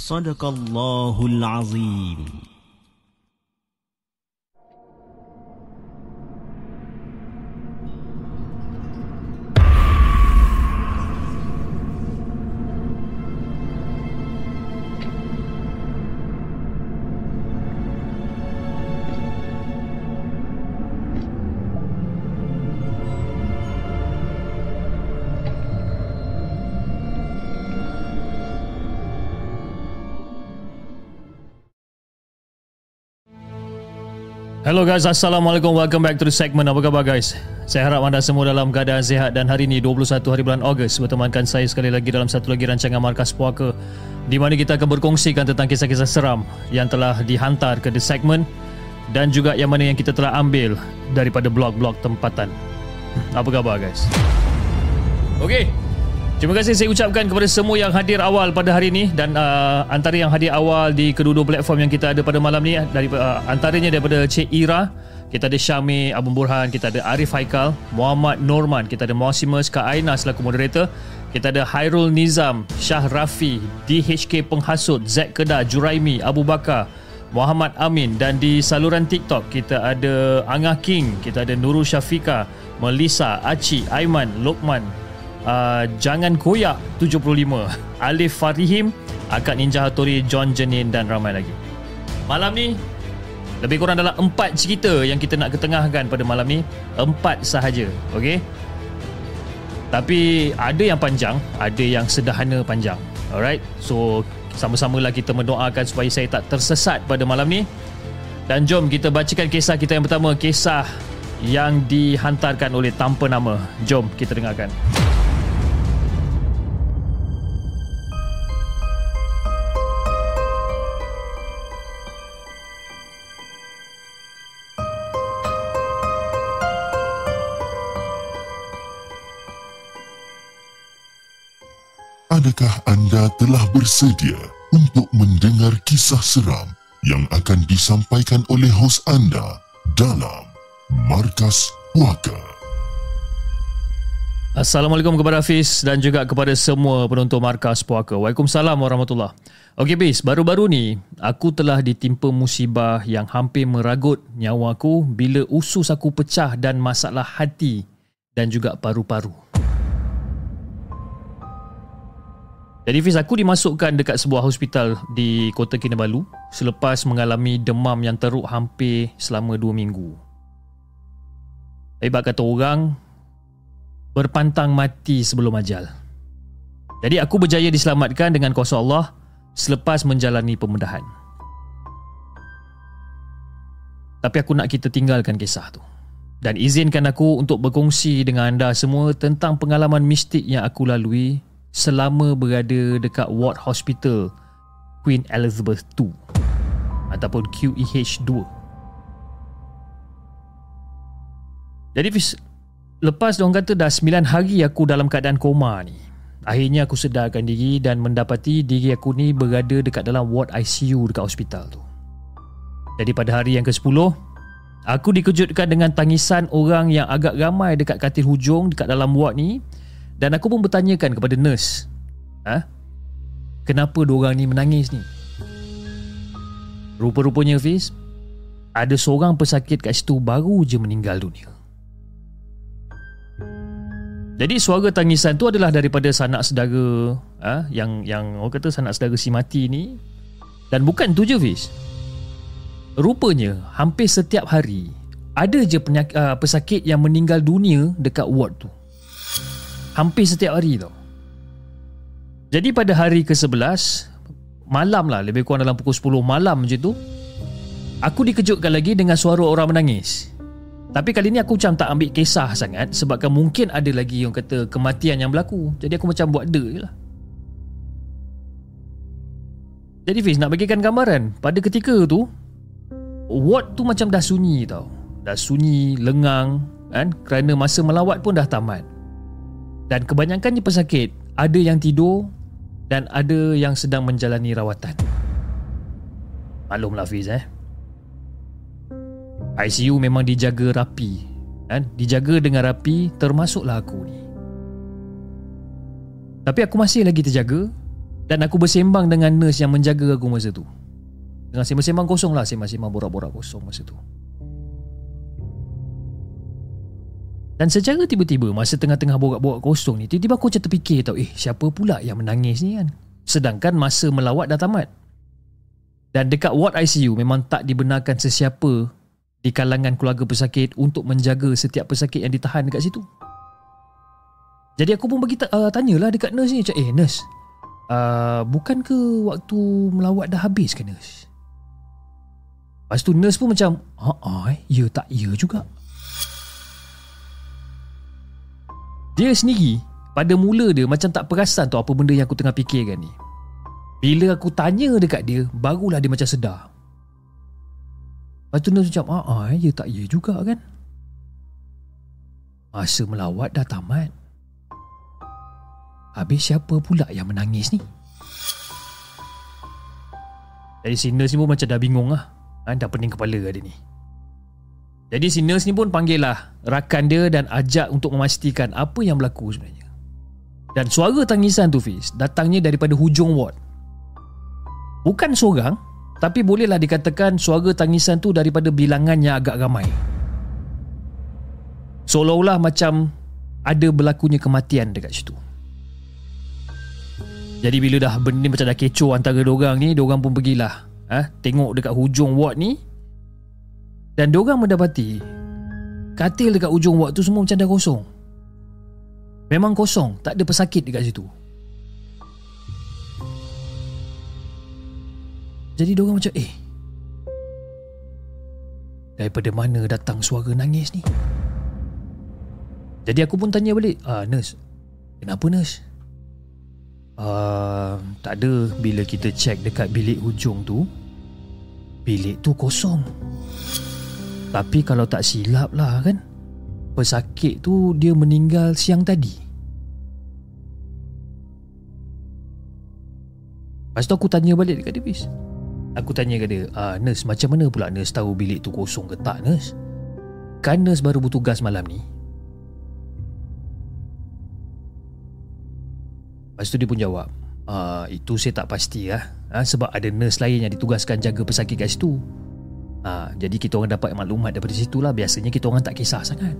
صدق الله العظيم. Hello guys, Assalamualaikum. Welcome back to the segment. Apa khabar guys? Saya harap anda semua dalam keadaan sihat dan hari ini 21 hari bulan Ogos bertemankan saya sekali lagi dalam satu lagi rancangan Markas Puaka di mana kita akan berkongsikan tentang kisah-kisah seram yang telah dihantar ke the segment dan juga yang mana yang kita telah ambil daripada blog-blog tempatan. Apa khabar guys? Okay, Terima kasih saya ucapkan kepada semua yang hadir awal pada hari ini dan uh, antara yang hadir awal di kedua-dua platform yang kita ada pada malam ni dari uh, antaranya daripada Cik Ira, kita ada Syami Abu Burhan, kita ada Arif Haikal, Muhammad Norman, kita ada Mosimus Kak Aina selaku moderator, kita ada Hairul Nizam, Syah Rafi, DHK Penghasut, Zack Kedah, Juraimi, Abu Bakar, Muhammad Amin dan di saluran TikTok kita ada Angah King, kita ada Nurul Syafika, Melissa, Aci, Aiman, Lokman, uh, Jangan Koyak 75 Alif Farihim Akad Ninja Hattori John Jenin dan ramai lagi. Malam ni Lebih kurang dalam empat cerita Yang kita nak ketengahkan pada malam ni. Empat sahaja Okay Tapi Ada yang panjang Ada yang sederhana panjang Alright? So Sama-samalah kita mendoakan Supaya saya tak tersesat pada malam ni. Dan jom kita bacakan kisah kita yang pertama. Kisah yang dihantarkan oleh tanpa nama. Jom kita dengarkan Adakah anda telah bersedia untuk mendengar kisah seram yang akan disampaikan oleh hos anda dalam Markas Puaka? Assalamualaikum kepada Hafiz dan juga kepada semua penonton Markas Puaka. Waalaikumsalam warahmatullahi Okey bis, baru-baru ni aku telah ditimpa musibah yang hampir meragut nyawa aku bila usus aku pecah dan masalah hati dan juga paru-paru. Jadi Fiz, aku dimasukkan dekat sebuah hospital di Kota Kinabalu selepas mengalami demam yang teruk hampir selama 2 minggu. Hebat kata orang, berpantang mati sebelum ajal. Jadi aku berjaya diselamatkan dengan kuasa Allah selepas menjalani pembedahan. Tapi aku nak kita tinggalkan kisah tu. Dan izinkan aku untuk berkongsi dengan anda semua tentang pengalaman mistik yang aku lalui selama berada dekat ward hospital Queen Elizabeth II ataupun QEH 2. Jadi lepas diorang kata dah 9 hari aku dalam keadaan koma ni. Akhirnya aku sedarkan diri dan mendapati diri aku ni berada dekat dalam ward ICU dekat hospital tu. Jadi pada hari yang ke-10, aku dikejutkan dengan tangisan orang yang agak ramai dekat katil hujung dekat dalam ward ni dan aku pun bertanyakan kepada nurse. Ha? Kenapa diorang ni menangis ni? Rupa-rupanya Fiz, ada seorang pesakit kat situ baru je meninggal dunia. Jadi suara tangisan tu adalah daripada sanak saudara ha, yang yang orang kata sanak saudara si mati ni dan bukan tu je Fiz. Rupanya hampir setiap hari ada je penyak, uh, pesakit yang meninggal dunia dekat ward tu. Hampir setiap hari tau. Jadi pada hari ke-11 malam lah lebih kurang dalam pukul 10 malam macam tu aku dikejutkan lagi dengan suara orang menangis. Tapi kali ni aku macam tak ambil kisah sangat Sebabkan mungkin ada lagi yang kata kematian yang berlaku Jadi aku macam buat de je lah Jadi Fiz nak bagikan gambaran Pada ketika tu Ward tu macam dah sunyi tau Dah sunyi, lengang kan? Kerana masa melawat pun dah tamat Dan kebanyakannya pesakit Ada yang tidur Dan ada yang sedang menjalani rawatan. Maklumlah Fiz eh. ICU memang dijaga rapi kan? Dijaga dengan rapi Termasuklah aku ni. Tapi aku masih lagi terjaga Dan aku bersembang dengan nurse yang menjaga aku masa tu. Dengan sembang-sembang kosong lah Sembang-sembang borak-borak kosong masa tu Dan secara tiba-tiba Masa tengah-tengah borak-borak kosong ni Tiba-tiba aku macam terfikir tau Eh siapa pula yang menangis ni kan Sedangkan masa melawat dah tamat Dan dekat ward ICU Memang tak dibenarkan sesiapa di kalangan keluarga pesakit untuk menjaga setiap pesakit yang ditahan dekat situ. Jadi aku pun bagi uh, tanyalah dekat nurse ni, "Eh nurse, uh, bukan ke waktu melawat dah habis ke nurse?" Lepas tu nurse pun macam, "Ha ah, ya tak ya juga." Dia sendiri pada mula dia macam tak perasan tu apa benda yang aku tengah fikirkan ni. Bila aku tanya dekat dia, barulah dia macam sedar. Lepas tu nurse macam ah, ah, ya tak ya juga kan? Masa melawat dah tamat. Habis siapa pula yang menangis ni? Jadi si nurse ni pun macam dah bingung lah. Ha, Dah pening kepala ada ni Jadi si nurse ni pun panggil lah Rakan dia dan ajak untuk memastikan Apa yang berlaku sebenarnya Dan suara tangisan tu Fiz Datangnya daripada hujung ward Bukan seorang tapi bolehlah dikatakan suara tangisan tu daripada bilangan yang agak ramai. Seolah-olah macam ada berlakunya kematian dekat situ. Jadi bila dah benda macam dah kecoh antara diorang ni, diorang pun pergilah ha, tengok dekat hujung ward ni dan diorang mendapati katil dekat hujung ward tu semua macam dah kosong. Memang kosong, tak ada pesakit dekat situ. Jadi diorang macam eh Daripada mana datang suara nangis ni Jadi aku pun tanya balik Ah nurse Kenapa nurse Uh, tak ada bila kita cek dekat bilik hujung tu Bilik tu kosong Tapi kalau tak silap lah kan? Pesakit tu dia meninggal siang tadi. Lepas tu aku tanya balik dekat dia Fiz Aku tanya ke dia ah, Nurse macam mana pula nurse tahu bilik tu kosong ke tak nurse? Kan nurse baru bertugas malam ni. Lepas tu dia pun jawab ah, Itu saya tak pasti lah ah, Sebab ada nurse lain yang ditugaskan jaga pesakit kat situ ah, Jadi kita orang dapat maklumat daripada situ lah Biasanya kita orang tak kisah sangat.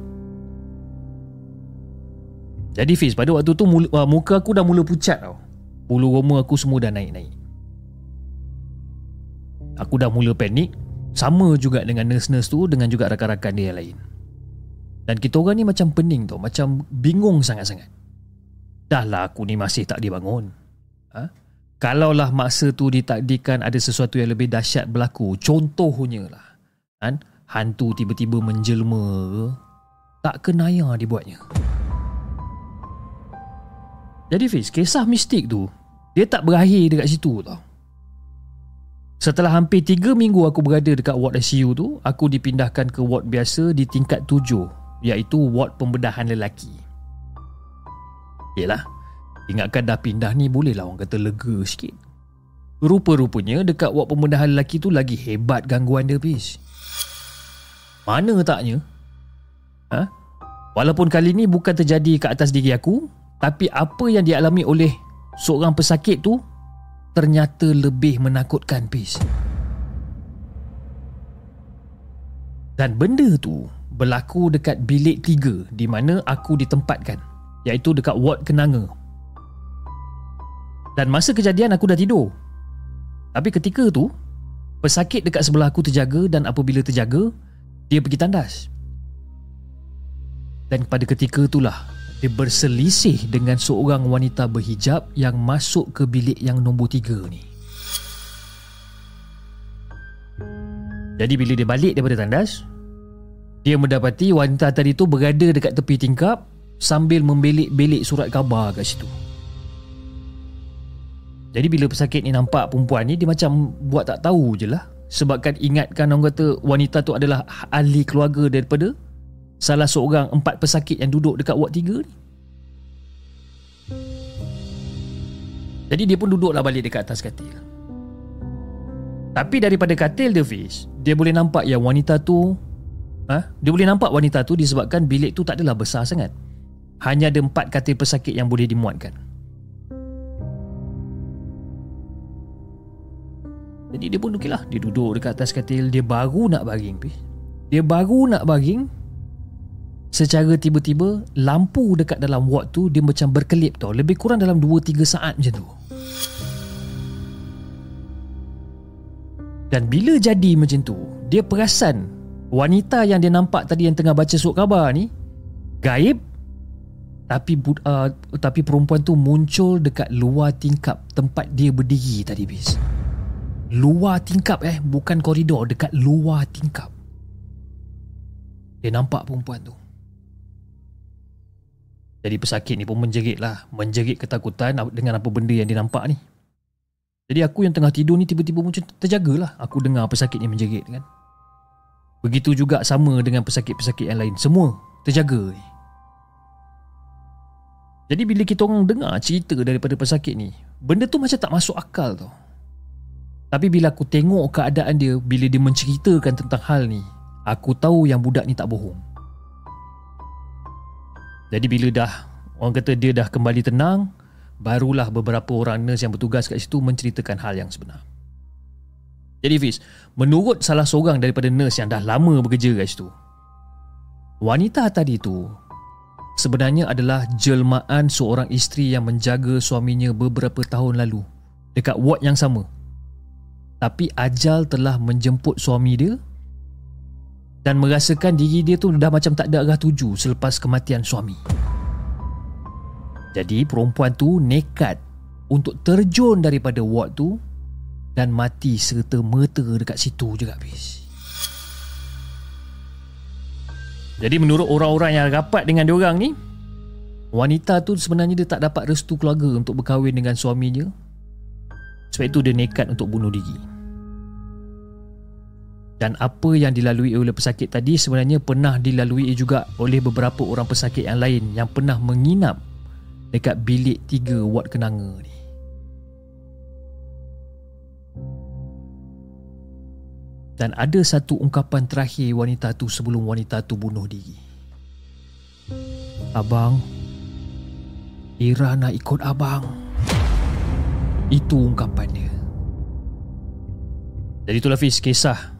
Jadi Fiz pada waktu tu uh, Muka aku dah mula pucat tau. Bulu roma aku semua dah naik-naik. Aku dah mula panik Sama juga dengan nurse-nurse tu Dengan juga rakan-rakan dia yang lain. Dan kita orang ni macam pening tau Macam bingung sangat-sangat. Dah lah aku ni masih tak dibangun. Ha? Kalaulah masa tu ditakdirkan ada sesuatu yang lebih dahsyat berlaku Contohnya lah kan? Hantu tiba-tiba menjelma Tak kenaya dibuatnya. Jadi Fiz, kisah mistik tu Dia tak berakhir dekat situ tau. Setelah hampir 3 minggu aku berada dekat ward ICU tu Aku dipindahkan ke ward biasa di tingkat 7 Iaitu ward pembedahan lelaki. Yelah Ingatkan dah pindah ni bolehlah orang kata lega sikit. Rupa-rupanya dekat wad pembedahan lelaki tu lagi hebat gangguan dia bis. Mana taknya? Ha? Walaupun kali ni bukan terjadi ke atas diri aku, tapi apa yang dialami oleh seorang pesakit tu ternyata lebih menakutkan bis. Dan benda tu berlaku dekat bilik tiga di mana aku ditempatkan iaitu dekat ward kenanga dan masa kejadian aku dah tidur. Tapi ketika tu, pesakit dekat sebelah aku terjaga dan apabila terjaga, dia pergi tandas. Dan pada ketika itulah, dia berselisih dengan seorang wanita berhijab yang masuk ke bilik yang nombor tiga ni. Jadi bila dia balik daripada tandas, dia mendapati wanita tadi tu berada dekat tepi tingkap sambil membelik-belik surat khabar kat situ. Jadi bila pesakit ni nampak perempuan ni Dia macam buat tak tahu je lah. Sebabkan ingatkan orang kata Wanita tu adalah ahli keluarga daripada Salah seorang empat pesakit yang duduk dekat ward tiga ni. Jadi dia pun duduklah balik dekat atas katil. Tapi daripada katil dia Fiz Dia boleh nampak yang wanita tu ha? Dia boleh nampak wanita tu disebabkan bilik tu tak adalah besar sangat. Hanya ada empat katil pesakit yang boleh dimuatkan Jadi dia pun okey lah Dia duduk dekat atas katil Dia baru nak baring Dia baru nak baring Secara tiba-tiba Lampu dekat dalam ward tu Dia macam berkelip tau. Lebih kurang dalam 2-3 saat macam tu. Dan bila jadi macam tu Dia perasan Wanita yang dia nampak tadi Yang tengah baca surat khabar ni Gaib tapi uh, tapi perempuan tu muncul dekat luar tingkap tempat dia berdiri tadi bis. Luar tingkap eh? Bukan koridor Dekat luar tingkap. Dia nampak perempuan tu. Jadi pesakit ni pun menjerit lah. Menjerit ketakutan Dengan apa benda yang dia nampak ni. Jadi aku yang tengah tidur ni Tiba-tiba muncul terjagalah Aku dengar pesakit ni menjerit kan. Begitu juga sama dengan pesakit-pesakit yang lain. Semua terjaga Jadi bila kita orang dengar cerita daripada pesakit ni Benda tu macam tak masuk akal tau tapi bila aku tengok keadaan dia Bila dia menceritakan tentang hal ni Aku tahu yang budak ni tak bohong. Jadi bila dah Orang kata dia dah kembali tenang Barulah beberapa orang nurse yang bertugas kat situ Menceritakan hal yang sebenar. Jadi Fiz Menurut salah seorang daripada nurse yang dah lama bekerja kat situ Wanita tadi tu Sebenarnya adalah jelmaan seorang isteri yang menjaga suaminya beberapa tahun lalu Dekat ward yang sama tapi ajal telah menjemput suami dia dan merasakan diri dia tu dah macam tak ada arah tuju selepas kematian suami. Jadi perempuan tu nekat untuk terjun daripada ward tu dan mati serta merta dekat situ juga bis. Jadi menurut orang-orang yang rapat dengan diorang ni Wanita tu sebenarnya dia tak dapat restu keluarga untuk berkahwin dengan suaminya Sebab itu dia nekat untuk bunuh diri dan apa yang dilalui oleh pesakit tadi sebenarnya pernah dilalui juga oleh beberapa orang pesakit yang lain yang pernah menginap dekat bilik tiga ward kenanga ni. Dan ada satu ungkapan terakhir wanita tu sebelum wanita tu bunuh diri. Abang, Ira nak ikut abang. Itu ungkapan dia. Jadi itulah Fiz kisah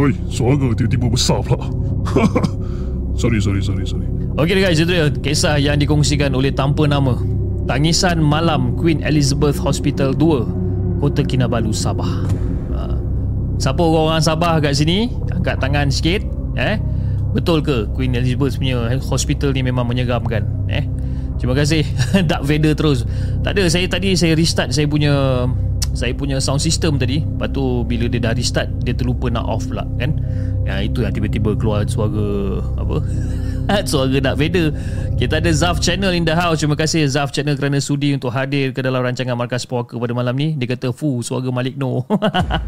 Oi suara tiba-tiba besar pula Sorry sorry sorry sorry Okey guys, itu dia kisah yang dikongsikan oleh tanpa nama. Tangisan Malam Queen Elizabeth Hospital 2, Kota Kinabalu, Sabah. Ha. Siapa orang-orang Sabah kat sini? Angkat tangan sikit. Eh? Betul ke Queen Elizabeth punya hospital ni memang menyeramkan? Eh? Terima kasih. Dark Vader terus. Tak ada, saya tadi saya restart saya punya saya punya sound system tadi Lepas tu bila dia dah restart Dia terlupa nak off pula kan? Ya itu yang tiba-tiba keluar suara Apa? Suara Dark Vader Kita ada Zaf Channel in the house. Terima kasih Zaf Channel kerana sudi untuk hadir Ke dalam rancangan Markas Puaka pada malam ni. Dia kata Fu suara Malik No.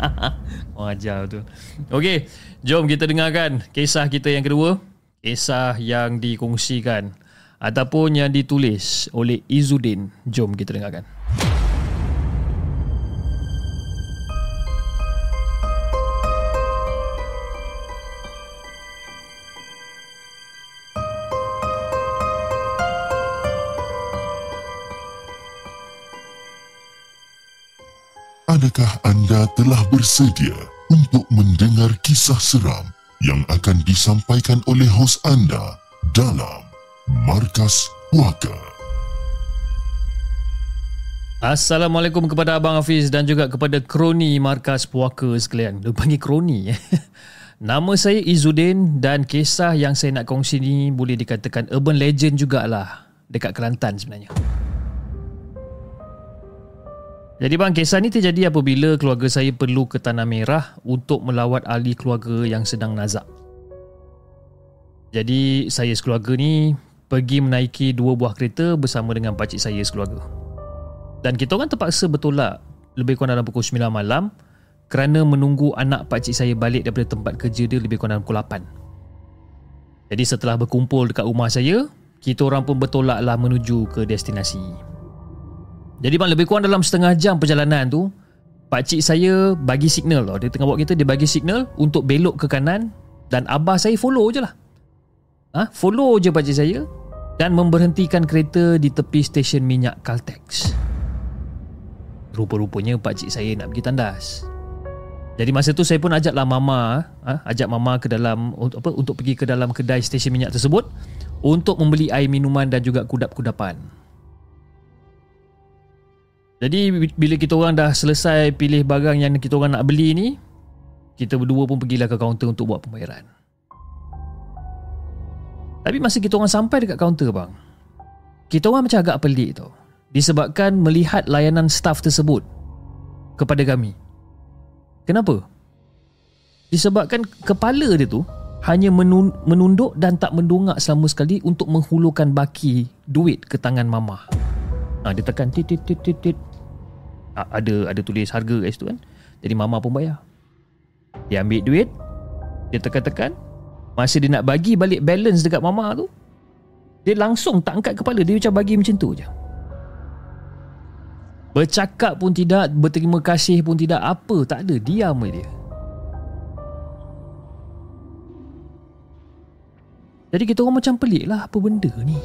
Oh ajar tu Okay Jom kita dengarkan Kisah kita yang kedua. Kisah yang dikongsikan. Ataupun yang ditulis oleh Izudin Jom kita dengarkan Adakah anda telah bersedia untuk mendengar kisah seram yang akan disampaikan oleh hos anda dalam Markas Puaka? Assalamualaikum kepada Abang Hafiz dan juga kepada kroni Markas Puaka sekalian. Dia panggil kroni. eh. Nama saya Izudin dan kisah yang saya nak kongsi ni boleh dikatakan urban legend jugalah dekat Kelantan sebenarnya. Jadi bang, kisah ni terjadi apabila keluarga saya perlu ke Tanah Merah untuk melawat ahli keluarga yang sedang nazak. Jadi saya sekeluarga ni pergi menaiki dua buah kereta bersama dengan pakcik saya sekeluarga. Dan kita orang terpaksa bertolak lebih kurang dalam pukul 9 malam kerana menunggu anak pakcik saya balik daripada tempat kerja dia lebih kurang dalam pukul 8. Jadi setelah berkumpul dekat rumah saya, kita orang pun bertolaklah menuju ke destinasi. Jadi bang lebih kurang dalam setengah jam perjalanan tu Pakcik saya bagi signal tau. Dia tengah bawa kereta Dia bagi signal Untuk belok ke kanan Dan abah saya follow je lah. Ha? Follow je pakcik saya Dan memberhentikan kereta Di tepi stesen minyak Caltex. Rupa-rupanya pakcik saya nak pergi tandas. Jadi masa tu saya pun ajaklah mama ha? Ajak mama ke dalam untuk apa Untuk pergi ke dalam kedai stesen minyak tersebut Untuk membeli air minuman Dan juga kudap-kudapan jadi bila kita orang dah selesai pilih barang yang kita orang nak beli ni, kita berdua pun pergilah ke kaunter untuk buat pembayaran. Tapi masa kita orang sampai dekat kaunter bang, kita orang macam agak pelik tau. Disebabkan melihat layanan staff tersebut kepada kami. Kenapa? Disebabkan kepala dia tu hanya menunduk dan tak mendongak selama sekali untuk menghulurkan baki duit ke tangan mama. Ha, dia tekan tit tit tit tit ada ada tulis harga kat situ kan. Jadi mama pun bayar. Dia ambil duit, dia tekan-tekan, masa dia nak bagi balik balance dekat mama tu, dia langsung tak angkat kepala, dia macam bagi macam tu je. Bercakap pun tidak, berterima kasih pun tidak, apa, tak ada, diam dia. Jadi kita orang macam pelik lah apa benda ni.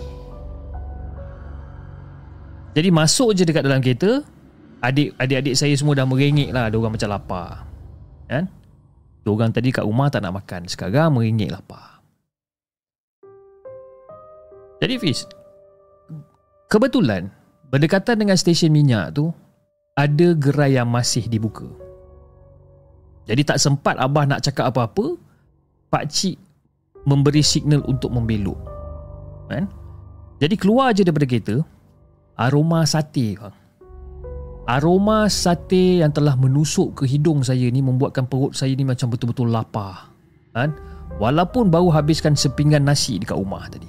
Jadi masuk je dekat dalam kereta, adik adik-adik saya semua dah merengek lah. Diorang macam lapar. Kan? Diorang tadi kat rumah tak nak makan. Sekarang merengek lapar. Jadi Fiz Kebetulan Berdekatan dengan stesen minyak tu Ada gerai yang masih dibuka. Jadi tak sempat Abah nak cakap apa-apa Pak Cik Memberi signal untuk membelok. Kan? Jadi keluar je daripada kereta Aroma sate bang Aroma sate yang telah menusuk ke hidung saya ni membuatkan perut saya ni macam betul-betul lapar. Kan? Walaupun baru habiskan sepinggan nasi dekat rumah tadi.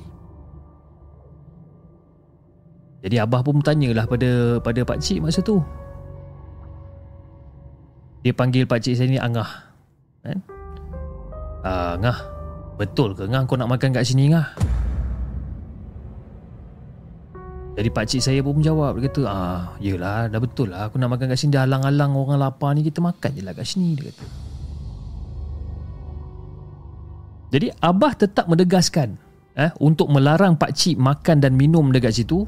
Jadi abah pun bertanyalah pada pada pak cik masa tu. Dia panggil pak cik saya ni Angah. Kan? Ah, Angah. Betul ke Angah kau nak makan kat sini Angah? Jadi pakcik saya pun menjawab Dia kata ah, Yelah dah betul lah Aku nak makan kat sini Dah alang-alang orang lapar ni Kita makan je lah kat sini Dia kata Jadi Abah tetap mendegaskan eh, untuk melarang Pak Cik makan dan minum dekat situ.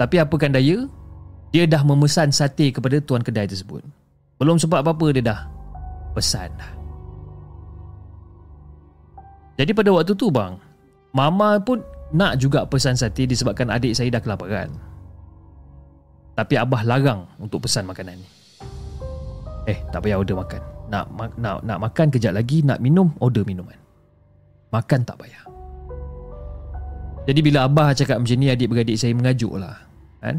Tapi apakan daya, dia dah memesan sate kepada tuan kedai tersebut. Belum sempat apa-apa dia dah pesan. Jadi pada waktu tu bang, mama pun nak juga pesan sate disebabkan adik saya dah kelaparan. Tapi abah larang untuk pesan makanan ni. Eh, tak payah order makan. Nak nak nak makan kejap lagi, nak minum, order minuman. Makan tak payah. Jadi bila abah cakap macam ni, adik-beradik saya mengajuk lah. Kan?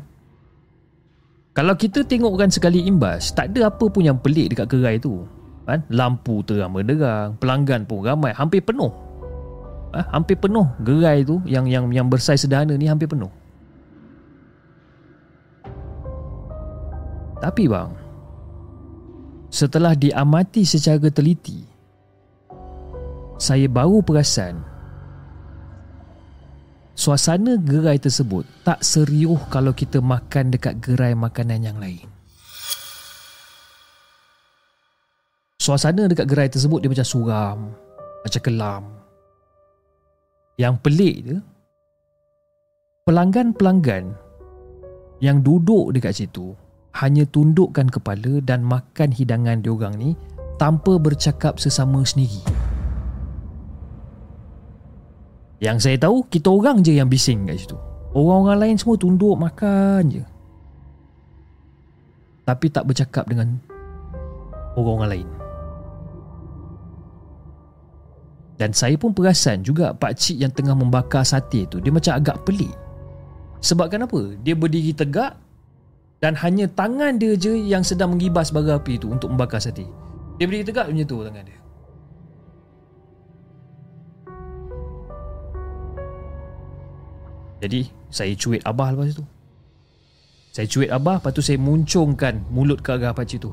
Kalau kita tengokkan sekali imbas, tak ada apa pun yang pelik dekat gerai tu. Kan? Lampu terang menderang, pelanggan pun ramai, hampir penuh. Ha? Hampir penuh gerai tu yang yang yang bersaiz sederhana ni hampir penuh. Tapi bang, setelah diamati secara teliti, saya baru perasan Suasana gerai tersebut tak serius kalau kita makan dekat gerai makanan yang lain. Suasana dekat gerai tersebut dia macam suram, macam kelam. Yang pelik dia, pelanggan-pelanggan yang duduk dekat situ hanya tundukkan kepala dan makan hidangan diorang ni tanpa bercakap sesama sendiri. Yang saya tahu kita orang je yang bising kat situ. Orang-orang lain semua tunduk makan je. Tapi tak bercakap dengan orang-orang lain. Dan saya pun perasan juga pak cik yang tengah membakar sate tu dia macam agak pelik. Sebab kenapa? Dia berdiri tegak dan hanya tangan dia je yang sedang mengibas bara api tu untuk membakar sate. Dia berdiri tegak macam tu tangan dia. Jadi saya cuit Abah lepas tu Saya cuit Abah Lepas tu saya muncungkan mulut ke arah pakcik tu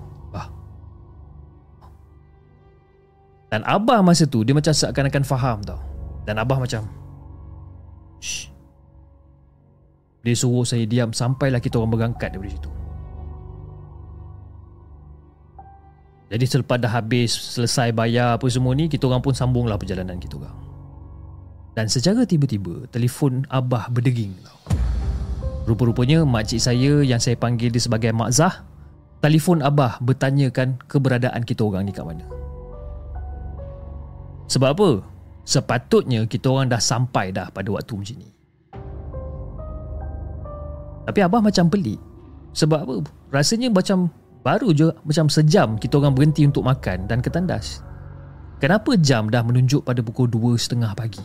Dan Abah masa tu Dia macam seakan-akan faham tau Dan Abah macam Shh Dia suruh saya diam Sampailah kita orang berangkat daripada situ Jadi selepas dah habis Selesai bayar apa semua ni Kita orang pun sambunglah perjalanan kita orang dan secara tiba-tiba telefon Abah berdering tau. Rupa-rupanya makcik saya yang saya panggil dia sebagai Mak Zah telefon Abah bertanyakan keberadaan kita orang ni kat mana. Sebab apa? Sepatutnya kita orang dah sampai dah pada waktu macam ni. Tapi Abah macam pelik. Sebab apa? Rasanya macam baru je macam sejam kita orang berhenti untuk makan dan ketandas. Kenapa jam dah menunjuk pada pukul 2.30 pagi?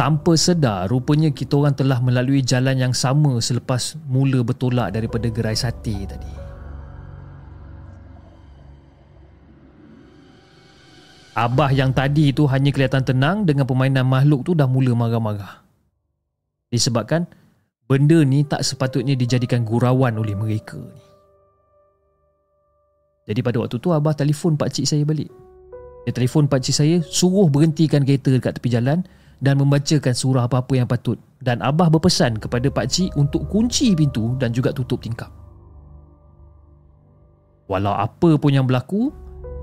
Tanpa sedar, rupanya kita orang telah melalui jalan yang sama selepas mula bertolak daripada gerai sate tadi. Abah yang tadi itu hanya kelihatan tenang dengan permainan makhluk tu dah mula marah-marah. Disebabkan benda ni tak sepatutnya dijadikan gurauan oleh mereka ni. Jadi pada waktu tu Abah telefon pakcik saya balik. Dia telefon pakcik saya suruh berhentikan kereta dekat tepi jalan dan membacakan surah apa-apa yang patut dan Abah berpesan kepada Pak Cik untuk kunci pintu dan juga tutup tingkap. Walau apa pun yang berlaku,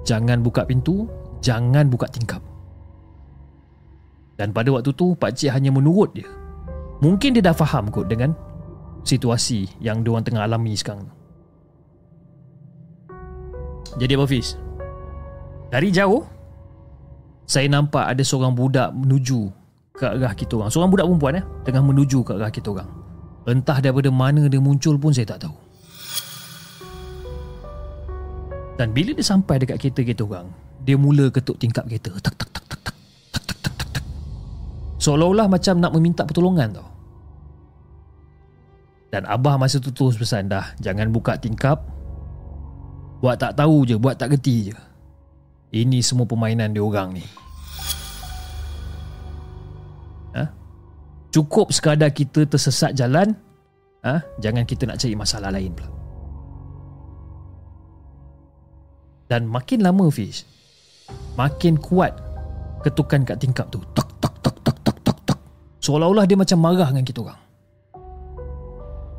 jangan buka pintu, jangan buka tingkap. Dan pada waktu tu Pak Cik hanya menurut dia. Mungkin dia dah faham kot dengan situasi yang diorang tengah alami sekarang. Jadi apa Fiz? Dari jauh saya nampak ada seorang budak menuju ke arah kita orang. Seorang budak perempuan eh tengah menuju ke arah kita orang. Entah daripada mana dia muncul pun saya tak tahu. Dan bila dia sampai dekat kereta kita orang, dia mula ketuk tingkap kereta. Tak tak tak tak tak tak tak tak tak tak. Seolah-olah macam nak meminta pertolongan tau. Dan Abah masa tu terus pesan dah jangan buka tingkap. Buat tak tahu je buat tak geti je. Ini semua permainan dia orang ni. Ha? cukup sekadar kita tersesat jalan ha? jangan kita nak cari masalah lain pula. Dan makin lama Fish Makin kuat Ketukan kat tingkap tu. Tak tak tak tak tak tak tak. Seolah-olah dia macam marah dengan kita orang.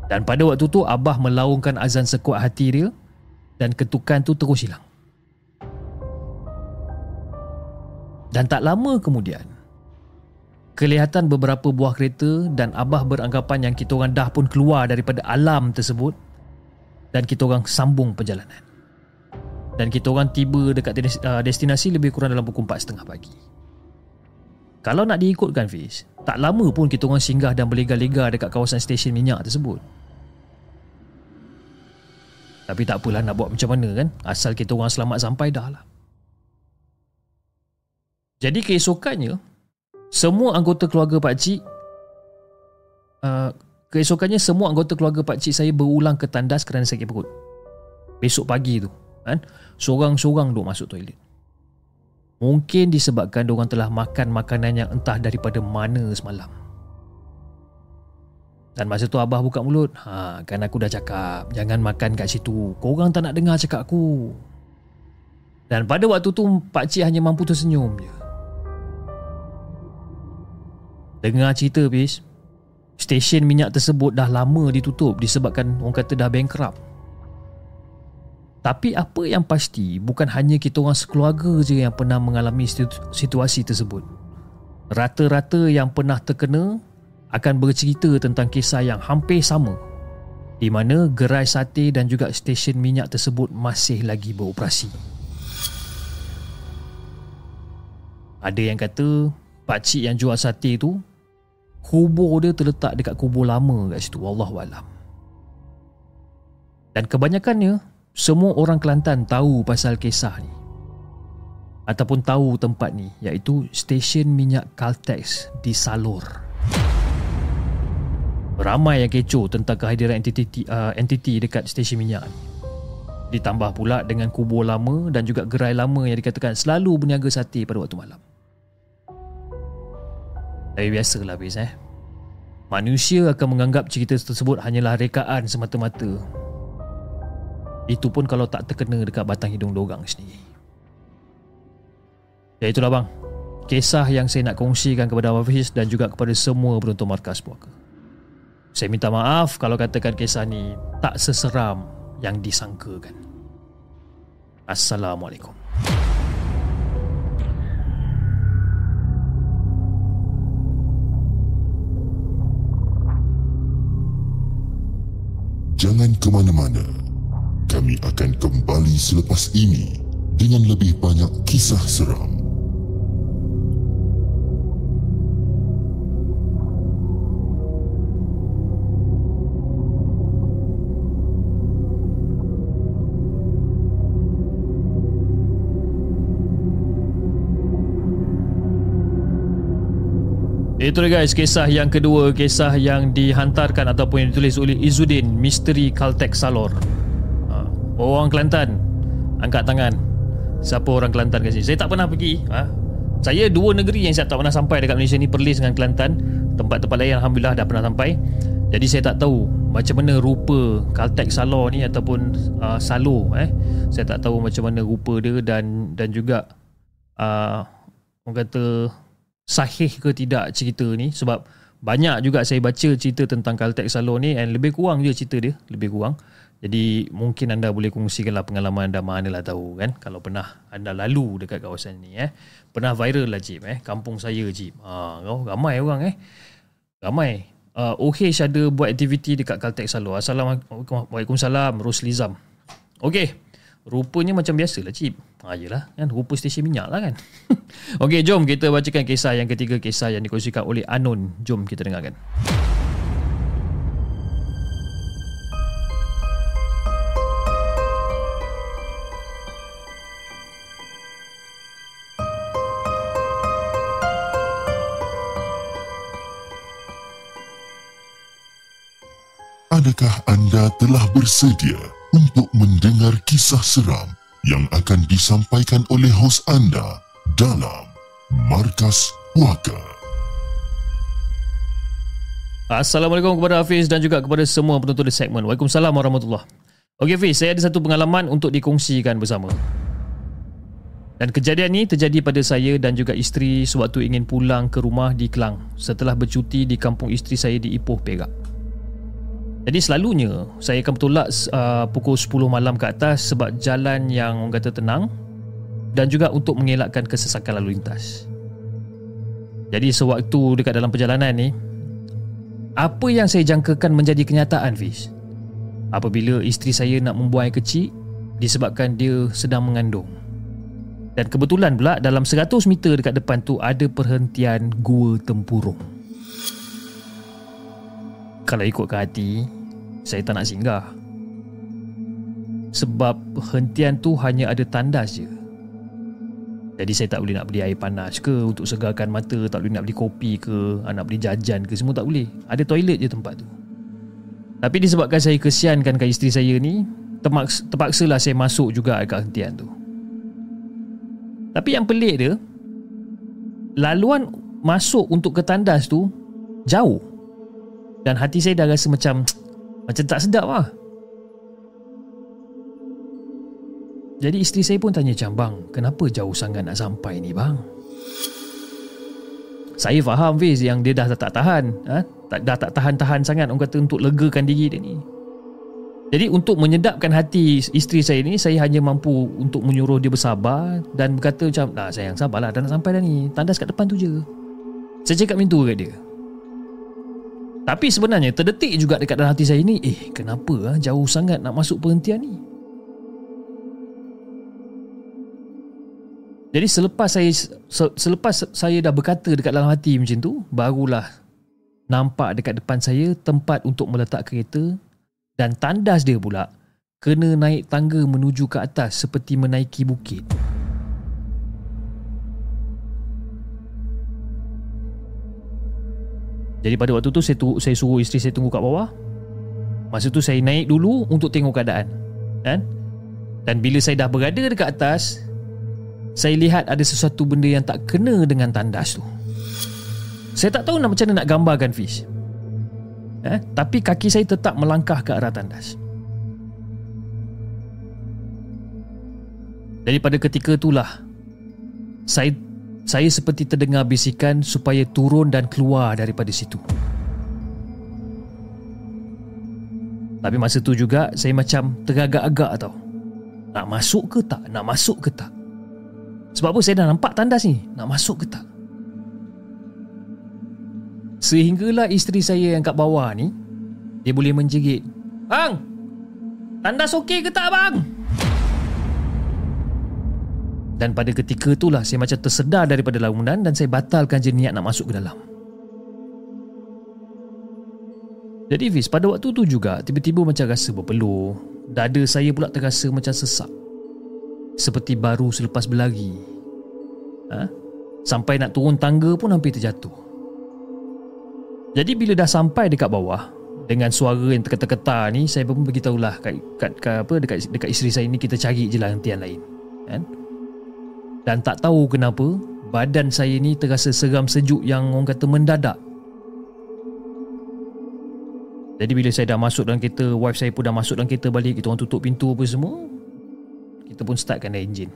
Dan pada waktu tu Abah melaungkan azan sekuat hati dia Dan ketukan tu terus hilang. Dan tak lama kemudian, kelihatan beberapa buah kereta dan Abah beranggapan yang kita orang dah pun keluar daripada alam tersebut dan kita orang sambung perjalanan. Dan kita orang tiba dekat uh, destinasi lebih kurang dalam pukul 4.30 pagi. Kalau nak diikutkan Fiz, tak lama pun kita orang singgah dan berlega-lega dekat kawasan stesen minyak tersebut. Tapi tak apalah nak buat macam mana kan Asal kita orang selamat sampai dah lah Jadi keesokannya Semua anggota keluarga pakcik uh, Keesokannya semua anggota keluarga pakcik saya berulang ke tandas kerana sakit perut Besok pagi tu kan? Seorang-seorang duk masuk toilet. Mungkin disebabkan diorang telah makan makanan yang entah daripada mana semalam. Dan masa tu Abah buka mulut. Ha, Kan aku dah cakap Jangan makan kat situ. Korang tak nak dengar cakap aku. Dan pada waktu tu Pakcik hanya mampu tersenyum je. Dengar cerita bis Stesen minyak tersebut dah lama ditutup Disebabkan orang kata dah bankrupt tapi apa yang pasti bukan hanya kita orang sekeluarga je yang pernah mengalami situasi tersebut. Rata-rata yang pernah terkena akan bercerita tentang kisah yang hampir sama di mana gerai sate dan juga stesen minyak tersebut masih lagi beroperasi. Ada yang kata pakcik yang jual sate tu kubur dia terletak dekat kubur lama kat situ wallahualam. Dan kebanyakannya semua orang Kelantan tahu pasal kisah ni ataupun tahu tempat ni iaitu stesen minyak Caltex di Salor. Ramai yang kecoh tentang kehadiran entiti, uh, entiti dekat stesen minyak ni. Ditambah pula dengan kubur lama dan juga gerai lama yang dikatakan selalu berniaga sate pada waktu malam. Tapi biasalah bis eh. Manusia akan menganggap cerita tersebut hanyalah rekaan semata-mata. Itu pun kalau tak terkena dekat batang hidung dorang sendiri. Ya itulah bang. Kisah yang saya nak kongsikan kepada Hafiz dan juga kepada semua penonton markas puaka. Saya minta maaf kalau katakan kisah ni tak seseram yang disangkakan. Assalamualaikum. Jangan ke mana-mana. Kami akan kembali selepas ini dengan lebih banyak kisah seram. Itu dia guys, kisah yang kedua, kisah yang dihantarkan ataupun yang ditulis oleh Izudin, Misteri Caltex Salor. Orang Kelantan, angkat tangan. Siapa orang Kelantan kat sini? Saya tak pernah pergi. Ha? Saya dua negeri yang saya tak pernah sampai dekat Malaysia ni, Perlis dengan Kelantan. Tempat-tempat lain Alhamdulillah dah pernah sampai. Jadi saya tak tahu macam mana rupa Caltex Salor ni ataupun uh, Salo. Eh. Saya tak tahu macam mana rupa dia dan dan juga uh, orang kata sahih ke tidak cerita ni sebab banyak juga saya baca cerita tentang Caltex Salon ni and lebih kurang je cerita dia lebih kurang jadi mungkin anda boleh kongsikanlah pengalaman anda mana lah tahu kan. Kalau pernah anda lalu dekat kawasan ni eh. Pernah viral lah Jim eh. Kampung saya Jim. Ha oh, ramai orang eh. Ramai. Uh, OH ada buat aktiviti dekat Caltex Salon Assalamualaikum Waalaikumsalam Roslizam Okey. Rupanya macam biasa lah Cip Ha yelah kan. Rupa stesen minyak lah kan. Okey jom kita bacakan kisah yang ketiga Kisah yang dikongsikan oleh Anon Jom kita dengarkan Adakah anda telah bersedia untuk mendengar kisah seram yang akan disampaikan oleh hos anda dalam Markas Puaka. Assalamualaikum kepada Hafiz dan juga kepada semua penonton di segmen. Waalaikumsalam warahmatullahi Okey Hafiz, saya ada satu pengalaman untuk dikongsikan bersama. Dan kejadian ini terjadi pada saya dan juga isteri sewaktu ingin pulang ke rumah di Kelang setelah bercuti di kampung isteri saya di Ipoh, Perak. Jadi selalunya saya akan bertolak uh, pukul 10 malam ke atas sebab jalan yang orang kata tenang dan juga untuk mengelakkan kesesakan lalu lintas. Jadi sewaktu dekat dalam perjalanan ni apa yang saya jangkakan menjadi kenyataan Fiz apabila isteri saya nak membuang air kecil disebabkan dia sedang mengandung. Dan kebetulan pula dalam 100 meter dekat depan tu ada perhentian gua tempurung. Kalau ikut ke hati, saya tak nak singgah. Sebab perhentian tu hanya ada tandas je. Jadi saya tak boleh nak beli air panas ke untuk segarkan mata, tak boleh nak beli kopi ke, nak beli jajan ke, semua tak boleh. Ada toilet je tempat tu. Tapi disebabkan saya kesiankan ke isteri saya ni, terpaksa, terpaksalah saya masuk juga dekat hentian tu. Tapi yang pelik dia Laluan masuk untuk ke tandas tu Jauh Dan hati saya dah rasa macam Macam tak sedap lah Jadi isteri saya pun tanya macam Bang kenapa jauh sangat nak sampai ni bang? Saya faham Fiz yang dia dah tak tahan ha? Dah tak tahan-tahan sangat Orang kata untuk legakan diri dia ni. Jadi untuk menyedapkan hati isteri saya ni Saya hanya mampu untuk menyuruh dia bersabar Dan berkata macam Nah sayang sabarlah dah nak sampai dah ni. Tandas kat depan tu je. Saya cakap pintu kat dia Tapi sebenarnya terdetik juga dekat dalam hati saya ni Eh kenapa ha? jauh sangat nak masuk perhentian ni Jadi selepas saya selepas saya dah berkata dekat dalam hati macam tu, barulah nampak dekat depan saya tempat untuk meletak kereta dan tandas dia pula kena naik tangga menuju ke atas seperti menaiki bukit. Jadi pada waktu tu saya, tu, saya suruh isteri saya tunggu kat bawah. Masa tu saya naik dulu untuk tengok keadaan. Kan? Dan bila saya dah berada dekat atas, saya lihat ada sesuatu benda yang tak kena dengan tandas tu. Saya tak tahu nak macam mana nak gambarkan Fish eh, Tapi kaki saya tetap melangkah ke arah tandas Jadi pada ketika itulah Saya saya seperti terdengar bisikan supaya turun dan keluar daripada situ. Tapi masa tu juga saya macam teragak-agak tau. Nak masuk ke tak? Nak masuk ke tak? Sebab apa saya dah nampak tandas ni? Nak masuk ke tak? Sehinggalah isteri saya yang kat bawah ni Dia boleh menjerit Bang Tandas okey ke tak bang? Dan pada ketika itulah saya macam tersedar daripada lamunan Dan saya batalkan je niat nak masuk ke dalam. Jadi Fiz pada waktu tu juga Tiba-tiba macam rasa berpeluh. Dada saya pula terasa macam sesak. Seperti baru selepas berlari. Ha? Sampai nak turun tangga pun hampir terjatuh. Jadi bila dah sampai dekat bawah dengan suara yang terketar-ketar ni saya pun beritahulah kat, kat, kat apa dekat dekat isteri saya ni kita cari je lah hentian lain. Kan dan tak tahu kenapa badan saya ni terasa seram sejuk yang orang kata mendadak jadi bila saya dah masuk dalam kereta wife saya pun dah masuk dalam kereta balik kita orang tutup pintu apa semua kita pun startkan enjin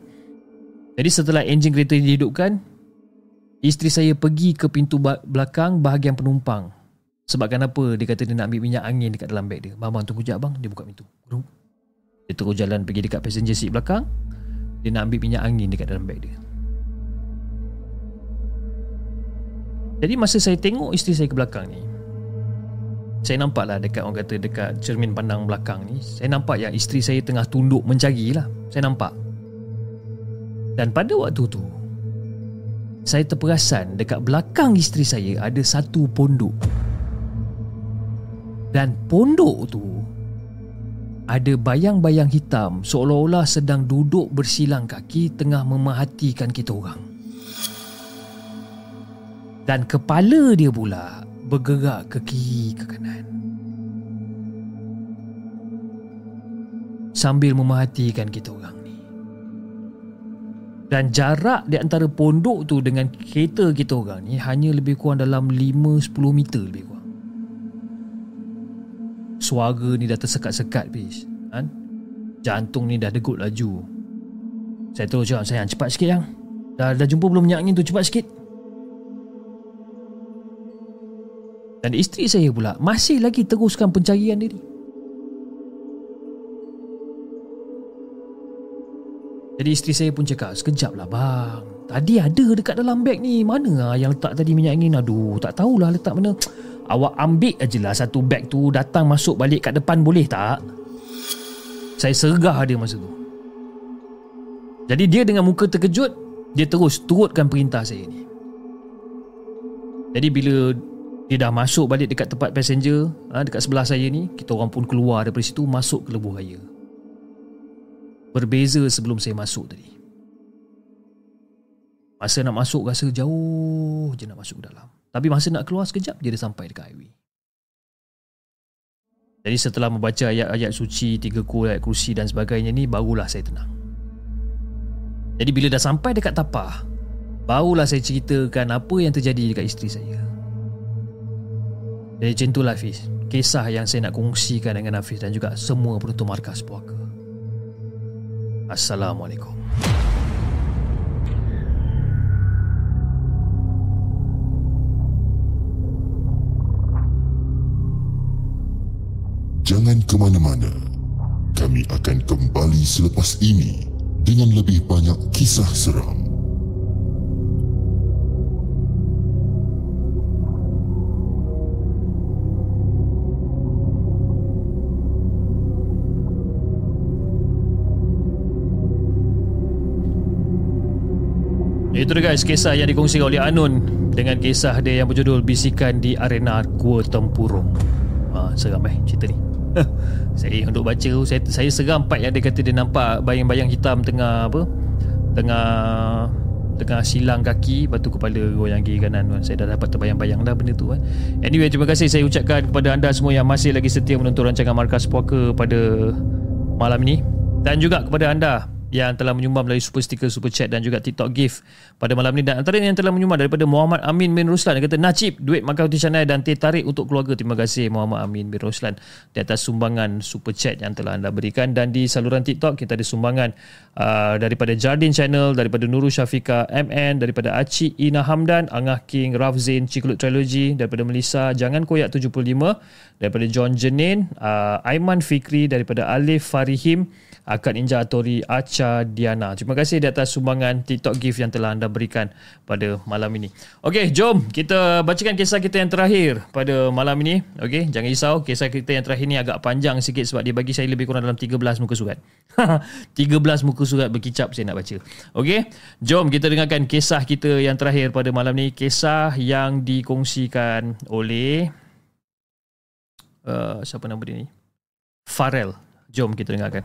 jadi setelah enjin kereta dihidupkan Isteri saya pergi ke pintu belakang bahagian penumpang. Sebab kenapa dia kata dia nak ambil minyak angin dekat dalam beg dia. Bang, tunggu sekejap bang. Dia buka pintu. Dia terus jalan pergi dekat passenger seat belakang. Dia nak ambil minyak angin dekat dalam beg dia. Jadi masa saya tengok isteri saya ke belakang ni. Saya nampak lah dekat orang kata dekat cermin pandang belakang ni. Saya nampak yang isteri saya tengah tunduk mencari lah. Saya nampak. Dan pada waktu tu saya terperasan dekat belakang isteri saya ada satu pondok. Dan pondok tu ada bayang-bayang hitam seolah-olah sedang duduk bersilang kaki tengah memerhatikan kita orang. Dan kepala dia pula bergerak ke kiri ke kanan. Sambil memerhatikan kita orang. Dan jarak di antara pondok tu dengan kereta kita orang ni hanya lebih kurang dalam 5-10 meter lebih kurang. Suara ni dah tersekat-sekat bis. Kan? Jantung ni dah degut laju. Saya terus cakap sayang cepat sikit yang. Dah, dah jumpa belum minyak angin tu cepat sikit. Dan isteri saya pula masih lagi teruskan pencarian dia ni. Jadi isteri saya pun cakap Sekejap lah bang Tadi ada dekat dalam beg ni Mana lah yang letak tadi minyak angin Aduh tak tahulah letak mana Awak ambil aje lah satu beg tu Datang masuk balik kat depan boleh tak? Saya sergah dia masa tu. Jadi dia dengan muka terkejut Dia terus turutkan perintah saya ni. Jadi bila dia dah masuk balik dekat tempat passenger ha, Dekat sebelah saya ni Kita orang pun keluar daripada situ Masuk ke lebuh raya. Berbeza sebelum saya masuk tadi Masa nak masuk rasa jauh je nak masuk ke dalam. Tapi masa nak keluar sekejap Dia sampai dekat highway. Jadi setelah membaca ayat-ayat suci Tiga kul, ayat kursi dan sebagainya ni Barulah saya tenang. Jadi bila dah sampai dekat tapah Barulah saya ceritakan apa yang terjadi dekat isteri saya. Jadi macam itulah Hafiz. Kisah yang saya nak kongsikan dengan Hafiz Dan juga semua penonton markas puaka. Assalamualaikum Jangan ke mana-mana. Kami akan kembali selepas ini dengan lebih banyak kisah seram. Itu dia guys kisah yang dikongsikan oleh Anun Dengan kisah dia yang berjudul Bisikan di Arena Gua Tempurung ha, Seram eh cerita ni Saya untuk baca tu saya, saya seram part yang dia kata dia nampak Bayang-bayang hitam tengah apa? Tengah Tengah silang kaki Lepas tu kepala goyang kiri kanan Saya dah dapat terbayang-bayang dah benda tu kan Anyway terima kasih saya ucapkan kepada anda semua Yang masih lagi setia menonton rancangan Markas Puaka Pada malam ini. Dan juga kepada anda yang telah menyumbang melalui super sticker, super chat dan juga TikTok gift pada malam ni. Dan antara yang telah menyumbang daripada Muhammad Amin bin Ruslan dia kata Najib duit makan roti canai dan teh tarik untuk keluarga. Terima kasih Muhammad Amin bin Ruslan di atas sumbangan super chat yang telah anda berikan. Dan di saluran TikTok kita ada sumbangan uh, daripada Jardin Channel daripada Nurul Syafika MN daripada Aci Ina Hamdan Angah King Rafzin Cikulut Trilogy daripada Melissa Jangan Koyak 75 daripada John Jenin uh, Aiman Fikri daripada Alif Farihim Akad Ninja Atori Acha Diana. Terima kasih di atas sumbangan TikTok gift yang telah anda berikan pada malam ini. Okey, jom kita bacakan kisah kita yang terakhir pada malam ini. Okey, jangan risau, kisah kita yang terakhir ni agak panjang sikit sebab dia bagi saya lebih kurang dalam 13 muka surat. 13 muka surat berkicap saya nak baca. Okey, jom kita dengarkan kisah kita yang terakhir pada malam ini. Kisah yang dikongsikan oleh uh, siapa nama dia ni? Farel. Jom kita dengarkan.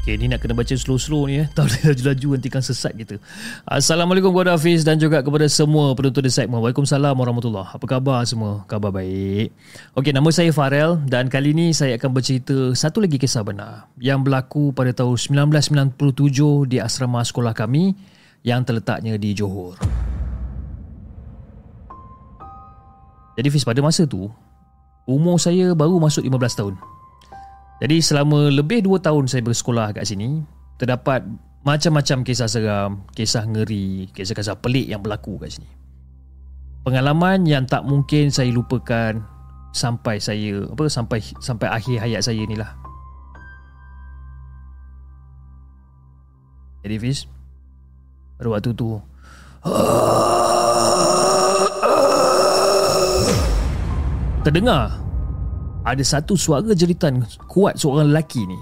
Okay, ni nak kena baca slow-slow ni eh. Tak boleh laju-laju nanti kan sesat kita. Assalamualaikum kepada Hafiz dan juga kepada semua penonton di segmen. Waalaikumsalam warahmatullahi Apa khabar semua? Khabar baik. Okey, nama saya Farel dan kali ini saya akan bercerita satu lagi kisah benar yang berlaku pada tahun 1997 di asrama sekolah kami yang terletaknya di Johor. Jadi Fiz pada masa tu umur saya baru masuk 15 tahun. Jadi selama lebih 2 tahun saya bersekolah kat sini, terdapat macam-macam kisah seram, kisah ngeri, kisah-kisah pelik yang berlaku kat sini. Pengalaman yang tak mungkin saya lupakan sampai saya apa sampai sampai akhir hayat saya ni lah. Jadi Fiz Pada waktu tu Terdengar ada satu suara jeritan kuat seorang lelaki ni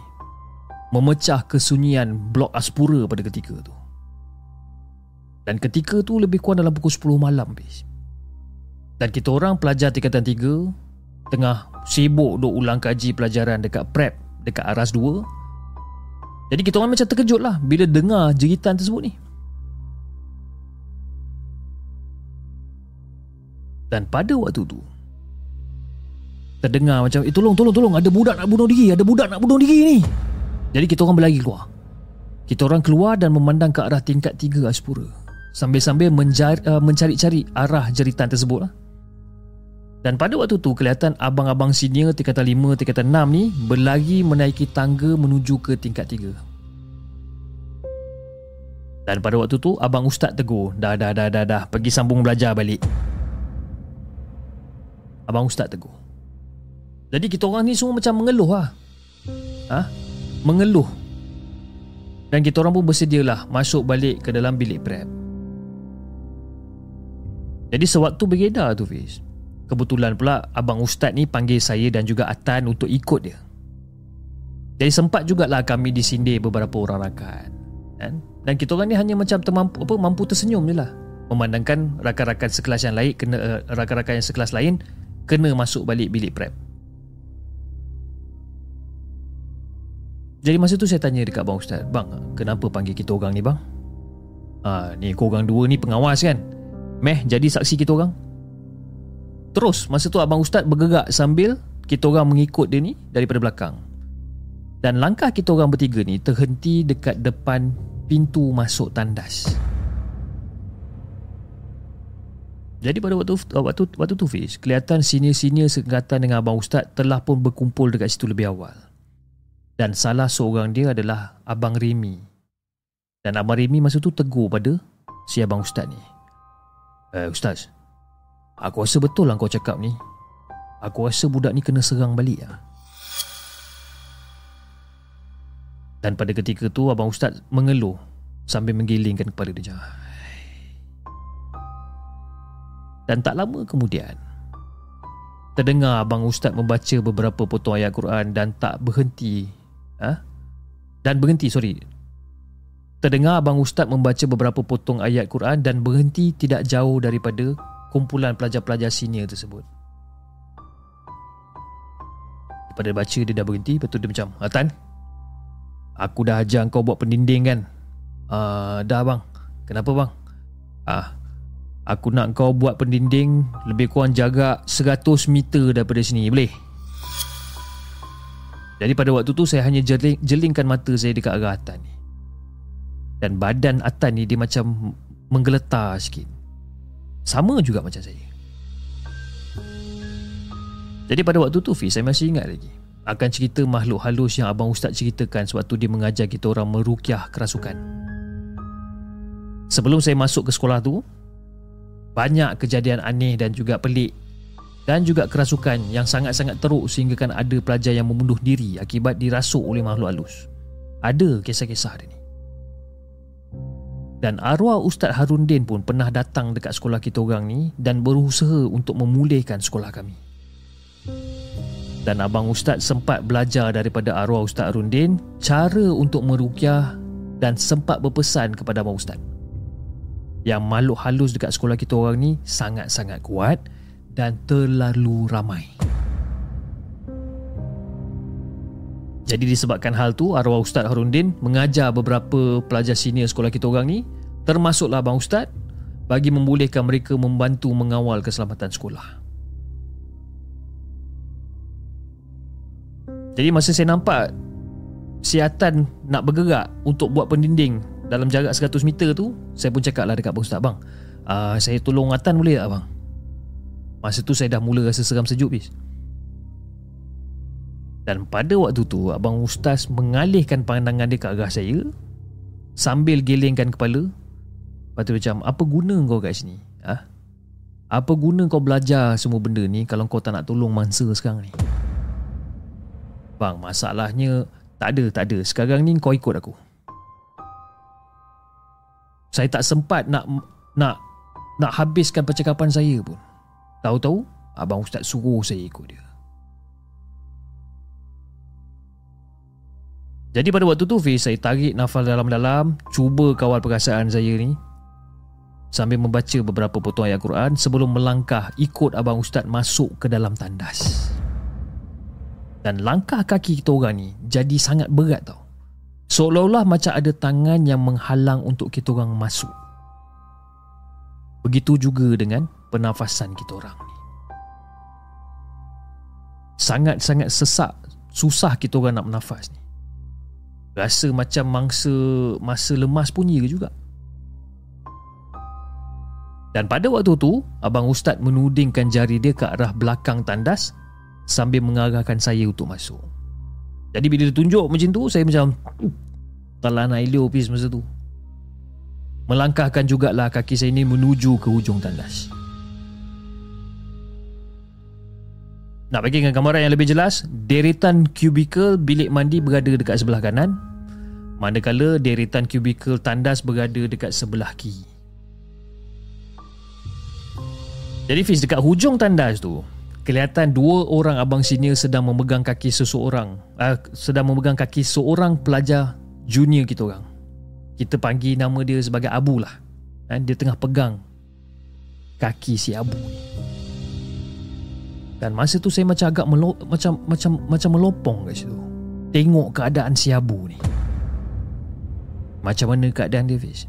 memecah kesunyian blok Aspura pada ketika tu. Dan ketika tu lebih kurang dalam pukul 10 malam. Dan kita orang pelajar tingkatan 3 tengah sibuk duk ulang kaji pelajaran dekat prep dekat Aras 2. Jadi kita orang macam terkejut lah bila dengar jeritan tersebut ni. Dan pada waktu tu Terdengar macam Eh tolong tolong tolong Ada budak nak bunuh diri Ada budak nak bunuh diri ni Jadi kita orang berlari keluar Kita orang keluar dan memandang ke arah tingkat tiga Aspura Sambil-sambil menjari, uh, mencari-cari arah jeritan tersebut lah. Dan pada waktu tu kelihatan abang-abang senior tingkatan 5, tingkatan 6 ni berlari menaiki tangga menuju ke tingkat 3. Dan pada waktu tu abang ustaz tegur, dah dah dah dah dah pergi sambung belajar balik. Abang ustaz tegur. Jadi kita orang ni semua macam mengeluh lah. Ha? Mengeluh. Dan kita orang pun bersedialah masuk balik ke dalam bilik prep. Jadi sewaktu beredar tu Fiz Kebetulan pula Abang Ustaz ni panggil saya dan juga Atan untuk ikut dia Jadi sempat jugalah kami disindir beberapa orang rakan kan? Dan kita orang ni hanya macam termampu, apa, mampu tersenyum je lah Memandangkan rakan-rakan sekelas yang lain kena uh, Rakan-rakan yang sekelas lain Kena masuk balik bilik prep Jadi masa tu saya tanya dekat Abang Ustaz Bang, kenapa panggil kita orang ni bang? Ah, ni korang dua ni pengawas kan? Meh jadi saksi kita orang Terus masa tu Abang Ustaz bergerak sambil Kita orang mengikut dia ni daripada belakang Dan langkah kita orang bertiga ni Terhenti dekat depan pintu masuk tandas Jadi pada waktu waktu waktu tu Fiz Kelihatan senior-senior sekatan dengan Abang Ustaz Telah pun berkumpul dekat situ lebih awal Dan salah seorang dia adalah Abang Remy. Dan Abang Remy masa tu tegur pada si Abang Ustaz ni. Eh Ustaz Aku rasa betul lah kau cakap ni. Aku rasa budak ni kena serang balik lah. Dan pada ketika tu Abang Ustaz mengeluh Sambil menggelingkan kepala dia. Dan tak lama kemudian Terdengar Abang Ustaz membaca beberapa potong ayat Quran Dan tak berhenti ha? Dan berhenti sorry Terdengar Abang Ustaz membaca beberapa potong ayat Quran dan berhenti tidak jauh daripada kumpulan pelajar-pelajar senior tersebut. Pada baca dia dah berhenti, lepas tu dia macam, Atan, aku dah ajar kau buat pendinding kan? Uh, dah bang, kenapa bang? Ah, aku nak kau buat pendinding lebih kurang jaga 100 meter daripada sini, boleh? Jadi pada waktu tu saya hanya jeling, jelingkan mata saya dekat arah Atan ni. Dan badan Atan ni dia macam menggeletar sikit. Sama juga macam saya. Jadi pada waktu tu Fiz, saya masih ingat lagi. Akan cerita makhluk halus yang Abang Ustaz ceritakan sewaktu dia mengajar kita orang merukyah kerasukan. Sebelum saya masuk ke sekolah tu, banyak kejadian aneh dan juga pelik dan juga kerasukan yang sangat-sangat teruk sehingga kan ada pelajar yang membunuh diri akibat dirasuk oleh makhluk halus. Ada kisah-kisah dia ni. Dan arwah Ustaz Harun Din pun pernah datang dekat sekolah kita orang ni dan berusaha untuk memulihkan sekolah kami. Dan abang Ustaz sempat belajar daripada arwah Ustaz Harun Din cara untuk merukyah dan sempat berpesan kepada abang Ustaz. Yang makhluk halus dekat sekolah kita orang ni sangat-sangat kuat dan terlalu ramai. Jadi disebabkan hal tu arwah Ustaz Harundin mengajar beberapa pelajar senior sekolah kita orang ni termasuklah abang Ustaz bagi membolehkan mereka membantu mengawal keselamatan sekolah. Jadi masa saya nampak siatan nak bergerak untuk buat pendinding dalam jarak 100 meter tu saya pun cakap lah dekat abang Ustaz bang uh, saya tolong Atan boleh tak bang? Masa tu saya dah mula rasa seram sejuk bis. Dan pada waktu tu Abang Ustaz mengalihkan pandangan dia ke arah saya Sambil gelengkan kepala Lepas tu macam Apa guna kau kat sini? Ha? Apa guna kau belajar semua benda ni Kalau kau tak nak tolong mangsa sekarang ni? Bang masalahnya Tak ada tak ada Sekarang ni kau ikut aku Saya tak sempat nak Nak Nak habiskan percakapan saya pun Tahu-tahu Abang Ustaz suruh saya ikut dia. Jadi pada waktu tu Fiz saya tarik nafas dalam-dalam Cuba kawal perasaan saya ni. Sambil membaca beberapa potong ayat Quran Sebelum melangkah ikut Abang Ustaz masuk ke dalam tandas. Dan langkah kaki kita orang ni Jadi sangat berat tau. Seolah-olah macam ada tangan yang menghalang untuk kita orang masuk. Begitu juga dengan pernafasan kita orang ni Sangat-sangat sesak Susah kita orang nak bernafas ni Rasa macam mangsa masa lemas punya juga. Dan pada waktu tu, Abang Ustaz menudingkan jari dia ke arah belakang tandas sambil mengarahkan saya untuk masuk. Jadi bila dia tunjuk macam tu, saya macam telan Ailio pis masa tu. Melangkahkan jugalah kaki saya ini menuju ke hujung tandas. Nak bagikan gambaran yang lebih jelas, deretan kubikel bilik mandi berada dekat sebelah kanan, manakala deretan kubikel tandas berada dekat sebelah kiri. Jadi Fiz dekat hujung tandas tu, kelihatan dua orang abang senior sedang memegang kaki seseorang, uh, sedang memegang kaki seorang pelajar junior kita orang. Kita panggil nama dia sebagai Abu lah. Dan dia tengah pegang kaki si Abu ni. Dan masa tu saya macam agak melo, macam macam macam melopong kat situ. Tengok keadaan si Abu ni. Macam mana keadaan dia Fiz?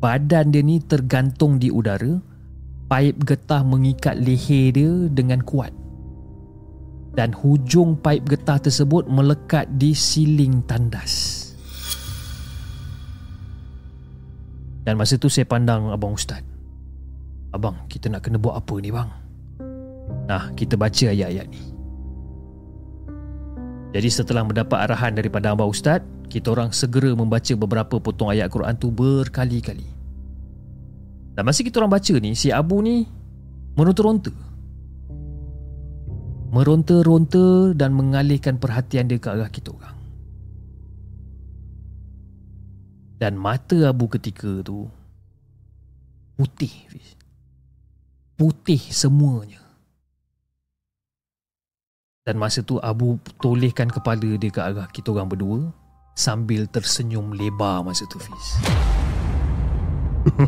Badan dia ni tergantung di udara Paip getah mengikat leher dia dengan kuat Dan hujung paip getah tersebut melekat di siling tandas Dan masa tu saya pandang Abang Ustaz Abang, kita nak kena buat apa ni bang? Nah, kita baca ayat-ayat ni. Jadi setelah mendapat arahan daripada Abang Ustaz, kita orang segera membaca beberapa potong ayat Quran tu berkali-kali. Dan masa kita orang baca ni, si Abu ni meronta-ronta. Meronta-ronta dan mengalihkan perhatian dia ke arah kita orang. Dan mata Abu ketika tu putih. Putih semuanya. Dan masa tu Abu tolehkan kepala dia ke arah kita orang berdua sambil tersenyum lebar masa tu Fiz.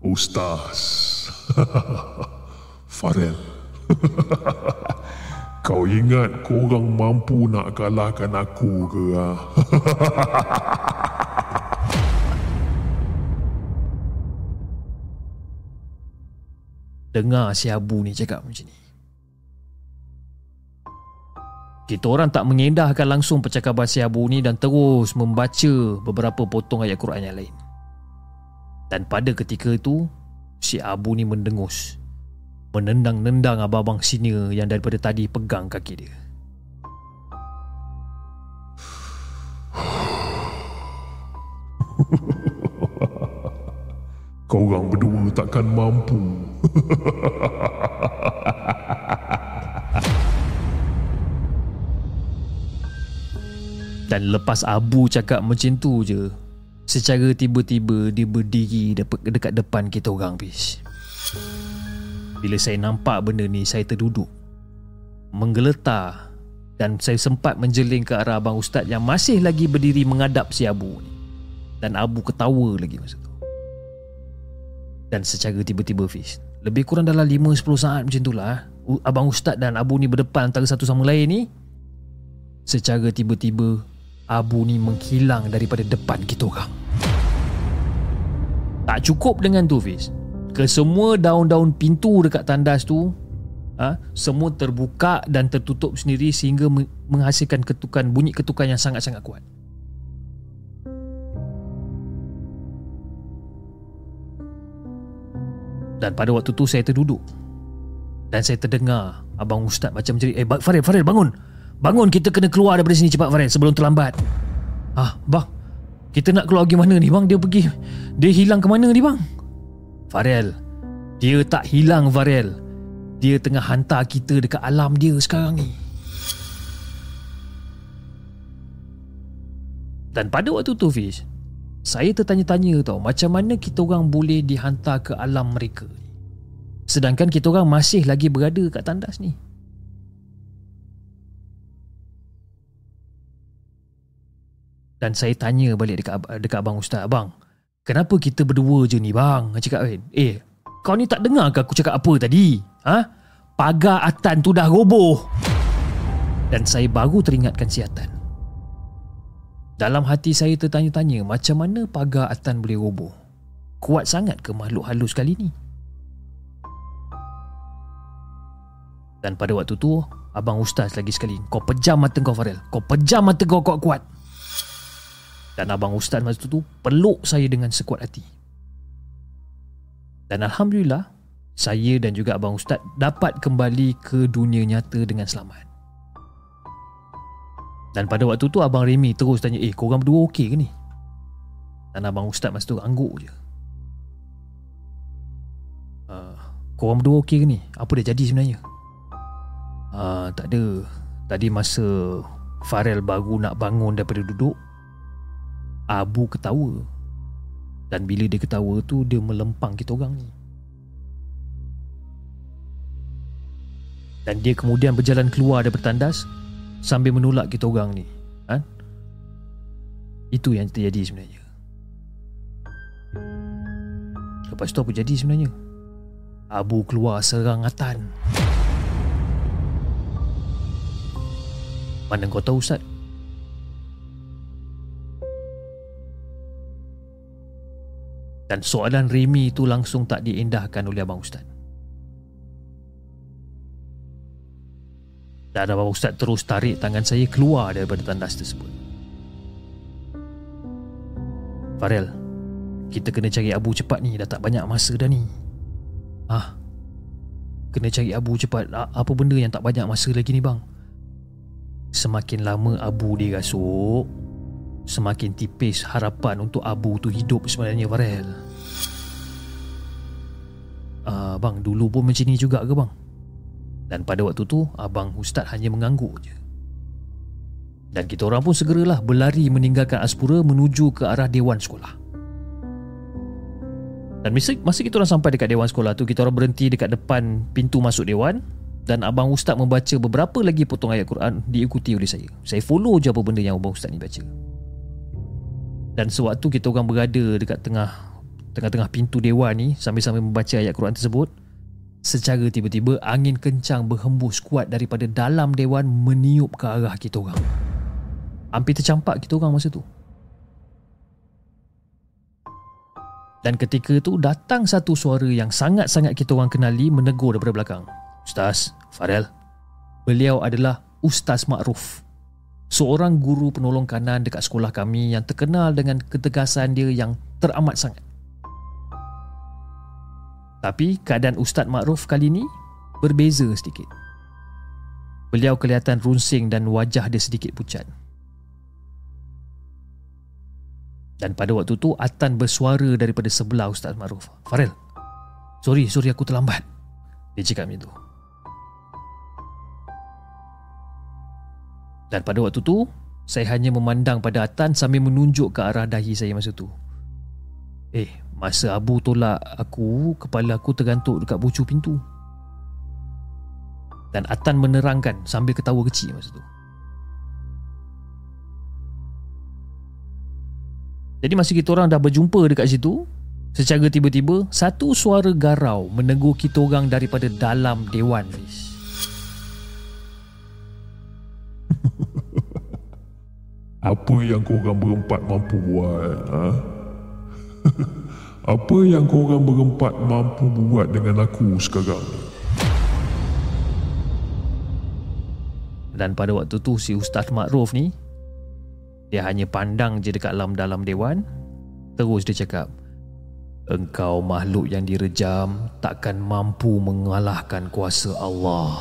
Ustaz. Farel. Kau ingat korang mampu nak kalahkan aku ke? Ha? Dengar si Abu ni cakap macam ni. Kita orang tak mengendahkan langsung percakapan si Abu ni dan terus membaca beberapa potong ayat Quran yang lain. Dan pada ketika itu, si Abu ni mendengus. Menendang-nendang abang-abang senior yang daripada tadi pegang kaki dia. Kau orang berdua takkan mampu. Dan lepas Abu cakap macam tu je Secara tiba-tiba dia berdiri dekat depan kita orang bis. Bila saya nampak benda ni saya terduduk Menggeletar Dan saya sempat menjeling ke arah Abang Ustaz yang masih lagi berdiri menghadap si Abu ni Dan Abu ketawa lagi masa tu dan secara tiba-tiba Fiz Lebih kurang dalam 5-10 saat macam tu lah Abang Ustaz dan Abu ni berdepan antara satu sama lain ni Secara tiba-tiba Abu ni menghilang daripada depan kita orang. Tak cukup dengan tu Fiz Kesemua daun-daun pintu dekat tandas tu ha, Semua terbuka dan tertutup sendiri Sehingga menghasilkan ketukan bunyi ketukan yang sangat-sangat kuat Dan pada waktu tu saya terduduk. Dan saya terdengar Abang Ustaz macam jadi Eh Farel, Farel bangun. Bangun kita kena keluar daripada sini cepat Farel Sebelum terlambat. Ah bang Kita nak keluar pergi mana ni bang? Dia pergi Dia hilang ke mana ni bang? Farel Dia tak hilang Farel Dia tengah hantar kita dekat alam dia sekarang ni. Dan pada waktu tu Fish saya tertanya-tanya tau macam mana kita orang boleh dihantar ke alam mereka. Sedangkan kita orang masih lagi berada kat tandas ni. Dan saya tanya balik dekat dekat abang ustaz, abang, kenapa kita berdua je ni bang? Dia cakap kan, eh, kau ni tak dengar ke aku cakap apa tadi? Ha? Pagar Atan tu dah roboh. Dan saya baru teringatkan si Atan. Dalam hati saya tertanya-tanya macam mana pagar Atan boleh roboh? Kuat sangat ke makhluk halus kali ni? Dan pada waktu tu, Abang Ustaz lagi sekali Kau pejam mata kau Farel Kau pejam mata kau kuat-kuat Dan Abang Ustaz masa tu Peluk saya dengan sekuat hati Dan Alhamdulillah Saya dan juga Abang Ustaz Dapat kembali ke dunia nyata dengan selamat Dan pada waktu tu Abang Remy terus tanya Eh korang berdua okey ke ni? Dan Abang Ustaz masa tu angguk je uh, Korang berdua okey ke ni? Apa dah jadi sebenarnya? Uh, tak ada Tadi masa Farel baru nak bangun daripada duduk Abu ketawa Dan bila dia ketawa tu Dia melempang kita orang ni Dan dia kemudian berjalan keluar daripada tandas Sambil menolak kita orang ni ha? Itu yang terjadi sebenarnya Lepas tu apa jadi sebenarnya Abu keluar serang Atan Mana kau tahu Ustaz? Dan soalan Remy itu langsung tak diindahkan oleh Abang Ustaz. Dan Abang Ustaz terus tarik tangan saya keluar daripada tandas tersebut. Farel, kita kena cari Abu cepat ni. Dah tak banyak masa dah ni. Ah, kena cari Abu cepat. Apa benda yang tak banyak masa lagi ni bang? Semakin lama Abu dirasuk Semakin tipis harapan untuk Abu tu hidup sebenarnya Farel uh, Bang dulu pun macam ni juga ke bang? Dan pada waktu tu Abang Ustaz hanya mengangguk je Dan kita orang pun segeralah berlari meninggalkan Aspura Menuju ke arah Dewan Sekolah Dan masa, masa kita orang sampai dekat Dewan Sekolah tu Kita orang berhenti dekat depan pintu masuk Dewan dan Abang Ustaz membaca beberapa lagi potong ayat Quran diikuti oleh saya. Saya follow je apa benda yang Abang Ustaz ni baca. Dan sewaktu kita orang berada dekat tengah tengah-tengah pintu dewan ni sambil-sambil membaca ayat Quran tersebut, secara tiba-tiba angin kencang berhembus kuat daripada dalam dewan meniup ke arah kita orang. Hampir tercampak kita orang masa tu. Dan ketika itu datang satu suara yang sangat-sangat kita orang kenali menegur daripada belakang. Ustaz, Farel. Beliau adalah Ustaz Ma'ruf. Seorang guru penolong kanan dekat sekolah kami yang terkenal dengan ketegasan dia yang teramat sangat. Tapi keadaan Ustaz Ma'ruf kali ini berbeza sedikit. Beliau kelihatan runsing dan wajah dia sedikit pucat. Dan pada waktu tu Atan bersuara daripada sebelah Ustaz Ma'ruf. Farel, sorry, sorry aku terlambat. Dia cakap macam tu. Dan pada waktu tu Saya hanya memandang pada Atan Sambil menunjuk ke arah dahi saya masa tu Eh Masa Abu tolak aku Kepala aku tergantuk dekat bucu pintu Dan Atan menerangkan Sambil ketawa kecil masa tu Jadi masa kita orang dah berjumpa dekat situ Secara tiba-tiba Satu suara garau Menegur kita orang daripada dalam dewan Apa yang korang berempat mampu buat? Ha? Apa yang korang berempat mampu buat dengan aku sekarang? Dan pada waktu tu si Ustaz Makruf ni Dia hanya pandang je dekat dalam-dalam dewan Terus dia cakap Engkau makhluk yang direjam Takkan mampu mengalahkan kuasa Allah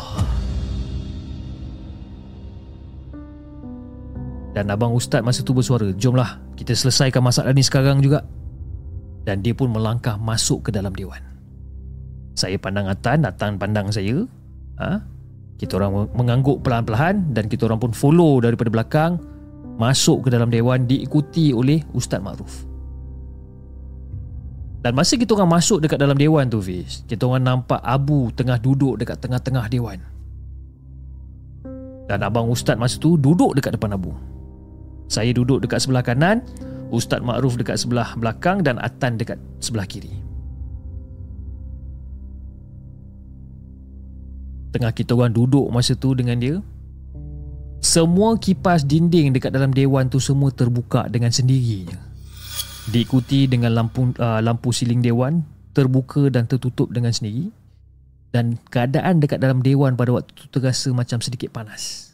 Dan abang ustaz masa tu bersuara Jomlah kita selesaikan masalah ni sekarang juga Dan dia pun melangkah masuk ke dalam dewan. Saya pandang Atan, Atan pandang saya. Ha? Kita orang mengangguk pelan-pelan Dan kita orang pun follow daripada belakang Masuk ke dalam dewan diikuti oleh Ustaz Ma'ruf. Dan masa kita orang masuk dekat dalam dewan tu Fiz Kita orang nampak Abu tengah duduk dekat tengah-tengah dewan. Dan abang Ustaz masa tu duduk dekat depan Abu. Saya duduk dekat sebelah kanan Ustaz Ma'ruf dekat sebelah belakang Dan Atan dekat sebelah kiri Tengah kita orang duduk masa tu dengan dia Semua kipas dinding dekat dalam dewan tu semua terbuka dengan sendirinya Diikuti dengan lampu uh, lampu siling dewan Terbuka dan tertutup dengan sendiri Dan keadaan dekat dalam dewan pada waktu tu terasa macam sedikit panas.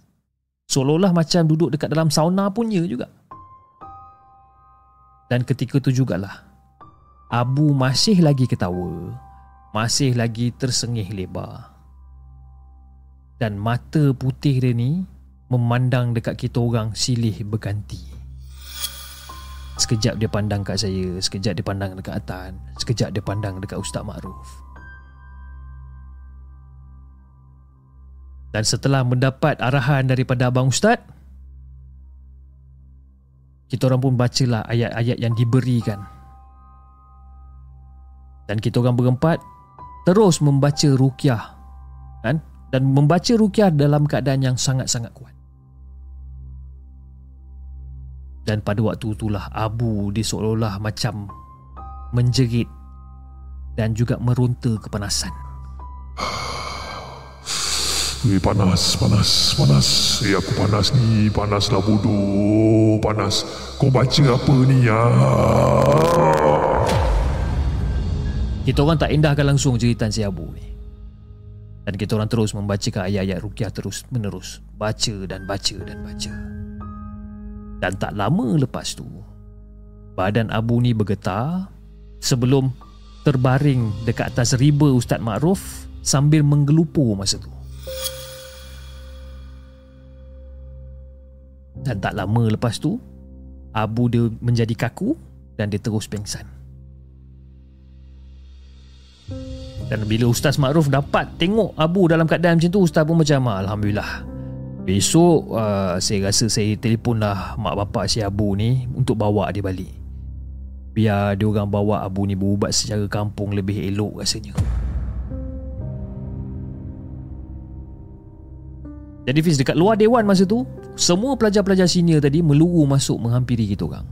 Seolah-olah macam duduk dekat dalam sauna punya juga. Dan ketika tu jugalah Abu masih lagi ketawa, masih lagi tersengih lebar. Dan mata putih dia ni memandang dekat kita orang silih berganti. Sekejap dia pandang kat saya, sekejap dia pandang dekat Atan, sekejap dia pandang dekat Ustaz Ma'ruf. Dan setelah mendapat arahan daripada Abang Ustaz, kita orang pun bacalah ayat-ayat yang diberikan. Dan kita orang berempat terus membaca rukyah kan? Dan membaca rukyah dalam keadaan yang sangat-sangat kuat. Dan pada waktu itulah Abu dia seolah-olah macam menjerit dan juga merunta kepanasan Eh, panas, panas, panas. Eh, aku panas ni. Panas lah bodoh. Panas. Kau baca apa ni ya? Kita orang tak indahkan langsung jeritan si Abu ni. Dan kita orang terus membacakan ayat-ayat rukyah terus menerus. Baca dan baca dan baca. Dan tak lama lepas tu, badan Abu ni bergetar sebelum terbaring dekat atas riba Ustaz Ma'ruf sambil menggelupur masa tu. Dan tak lama lepas tu, Abu dia menjadi kaku dan dia terus pengsan. Dan bila Ustaz Ma'ruf dapat tengok Abu dalam keadaan macam tu Ustaz pun macam Alhamdulillah Besok uh, saya rasa saya telefon lah mak bapak si Abu ni untuk bawa dia balik. Biar dia orang bawa Abu ni berubat secara kampung lebih elok rasanya. Jadi Fiz dekat luar dewan masa tu Semua pelajar-pelajar senior tadi Meluru masuk menghampiri kita orang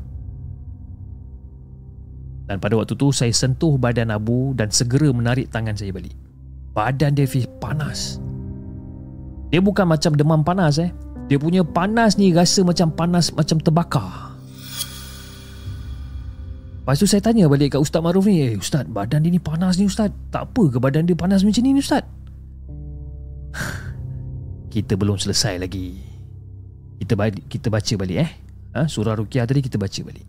dan pada waktu tu saya sentuh badan Abu dan segera menarik tangan saya balik. Badan dia Fiz panas. Dia bukan macam demam panas eh. Dia punya panas ni rasa macam panas macam terbakar. Lepas tu saya tanya balik kat Ustaz Maruf ni, "Eh Ustaz, badan dia ni panas ni Ustaz. Tak apa ke badan dia panas macam ni ni Ustaz?" Kita belum selesai lagi. Kita balik, kita baca balik eh. Ha, surah Ruqyah tadi kita baca balik.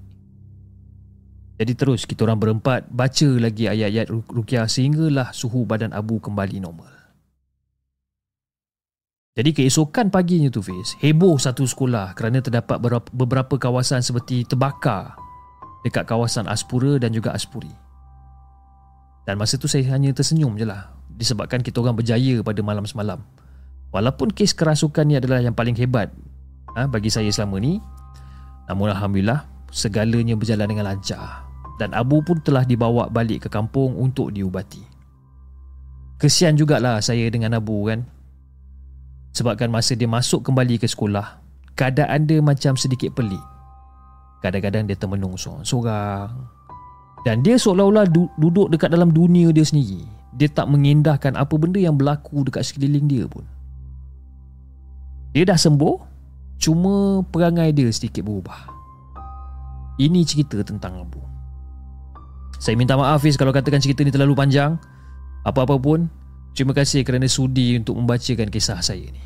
Jadi terus kita orang berempat baca lagi ayat-ayat rukyah sehinggalah suhu badan Abu kembali normal. Jadi keesokan paginya tu Fiz, heboh satu sekolah kerana terdapat beberapa kawasan seperti terbakar dekat kawasan Aspura dan juga Aspuri. Dan masa tu saya hanya tersenyum je lah disebabkan kita orang berjaya pada malam semalam. Walaupun kes kerasukan ni adalah yang paling hebat ha, bagi saya selama ni, namun Alhamdulillah segalanya berjalan dengan lancar dan Abu pun telah dibawa balik ke kampung untuk diubati. Kesian jugalah saya dengan Abu kan. Sebabkan masa dia masuk kembali ke sekolah, keadaan dia macam sedikit pelik. Kadang-kadang dia termenung seorang-seorang. Dan dia seolah-olah duduk dekat dalam dunia dia sendiri. Dia tak mengindahkan apa benda yang berlaku dekat sekeliling dia pun. Dia dah sembuh, cuma perangai dia sedikit berubah. Ini cerita tentang Abu. Saya minta maaf Fiz kalau katakan cerita ni terlalu panjang. Apa-apa pun, terima kasih kerana sudi untuk membacakan kisah saya ni.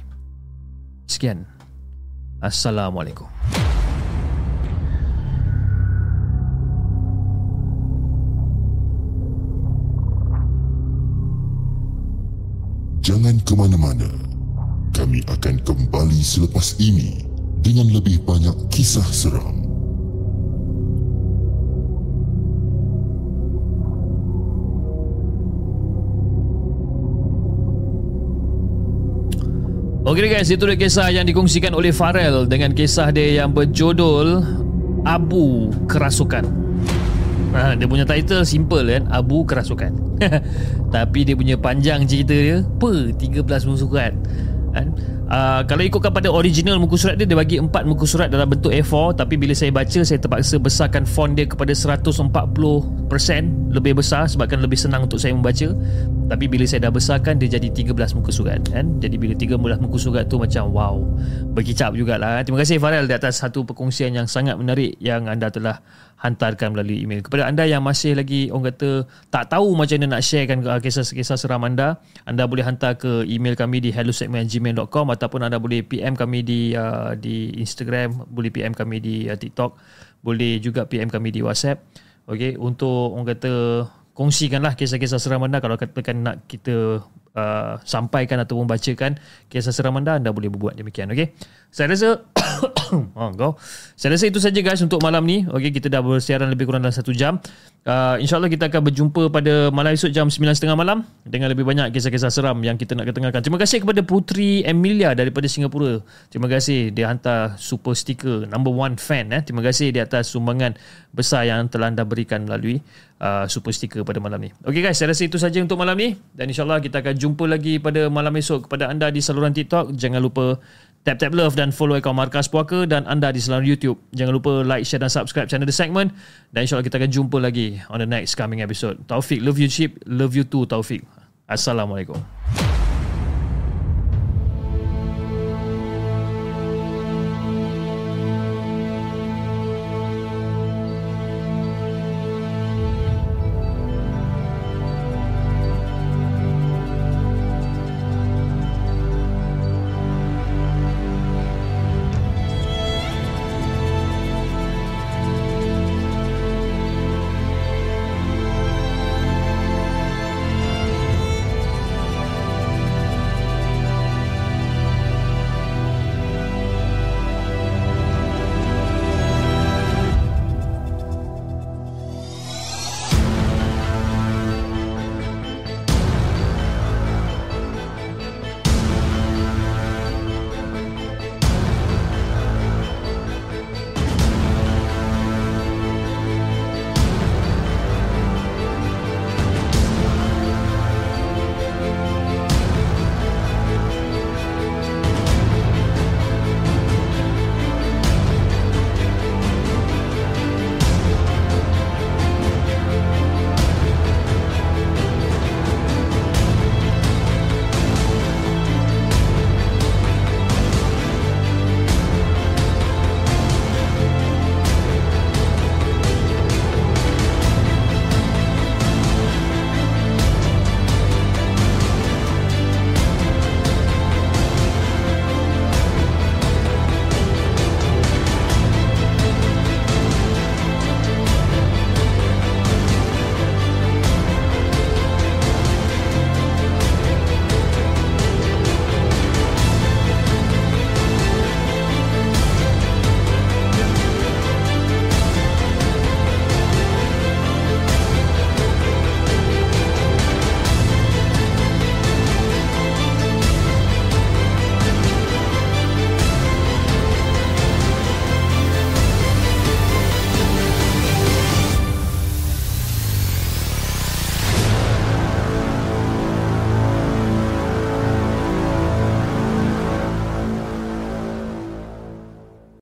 Sekian. Assalamualaikum. Jangan ke mana-mana. Kami akan kembali selepas ini dengan lebih banyak kisah seram. Okey guys, itu dia kisah yang dikongsikan oleh Farel dengan kisah dia yang berjudul Abu Kerasukan. Ha, dia punya title simple kan, Abu Kerasukan. Tapi dia punya panjang cerita dia, apa? 13 muka surat. Kan? Uh, kalau ikutkan pada original muka surat dia Dia bagi 4 muka surat dalam bentuk A4 Tapi bila saya baca Saya terpaksa besarkan font dia kepada 140% Lebih besar Sebabkan lebih senang untuk saya membaca Tapi bila saya dah besarkan Dia jadi 13 muka surat kan? Jadi bila 13 muka surat tu macam wow Berkicap jugalah Terima kasih Farel Di atas satu perkongsian yang sangat menarik Yang anda telah hantarkan melalui email. Kepada anda yang masih lagi orang kata tak tahu macam mana nak sharekan kisah-kisah seram anda, anda boleh hantar ke email kami di hellosegment@gmail.com ataupun anda boleh PM kami di uh, di Instagram, boleh PM kami di uh, TikTok, boleh juga PM kami di WhatsApp. Okey, untuk orang kata kongsikanlah kisah-kisah seram anda kalau katakan nak kita uh, sampaikan ataupun bacakan kisah seram anda anda boleh berbuat demikian okey? Saya rasa oh, kau. Saya rasa itu saja guys untuk malam ni. Okey kita dah bersiaran lebih kurang dalam satu jam uh, insyaallah kita akan berjumpa pada malam esok jam 9.30 malam dengan lebih banyak kisah-kisah seram yang kita nak ketengahkan terima kasih kepada Putri Emilia daripada Singapura. Terima kasih dia hantar super sticker number one fan eh. Terima kasih di atas sumbangan besar yang telah anda berikan melalui uh, super sticker pada malam ni. Okey guys saya rasa itu saja untuk malam ni. Dan insyaallah kita akan jumpa lagi pada malam esok kepada anda di saluran TikTok. Jangan lupa tap tap love dan follow akaun Markas Puaka dan anda di saluran YouTube. Jangan lupa like, share dan subscribe channel The Segment dan insyaAllah kita akan jumpa lagi on the next coming episode. Taufik, love you cheap, love you too Taufik. Assalamualaikum.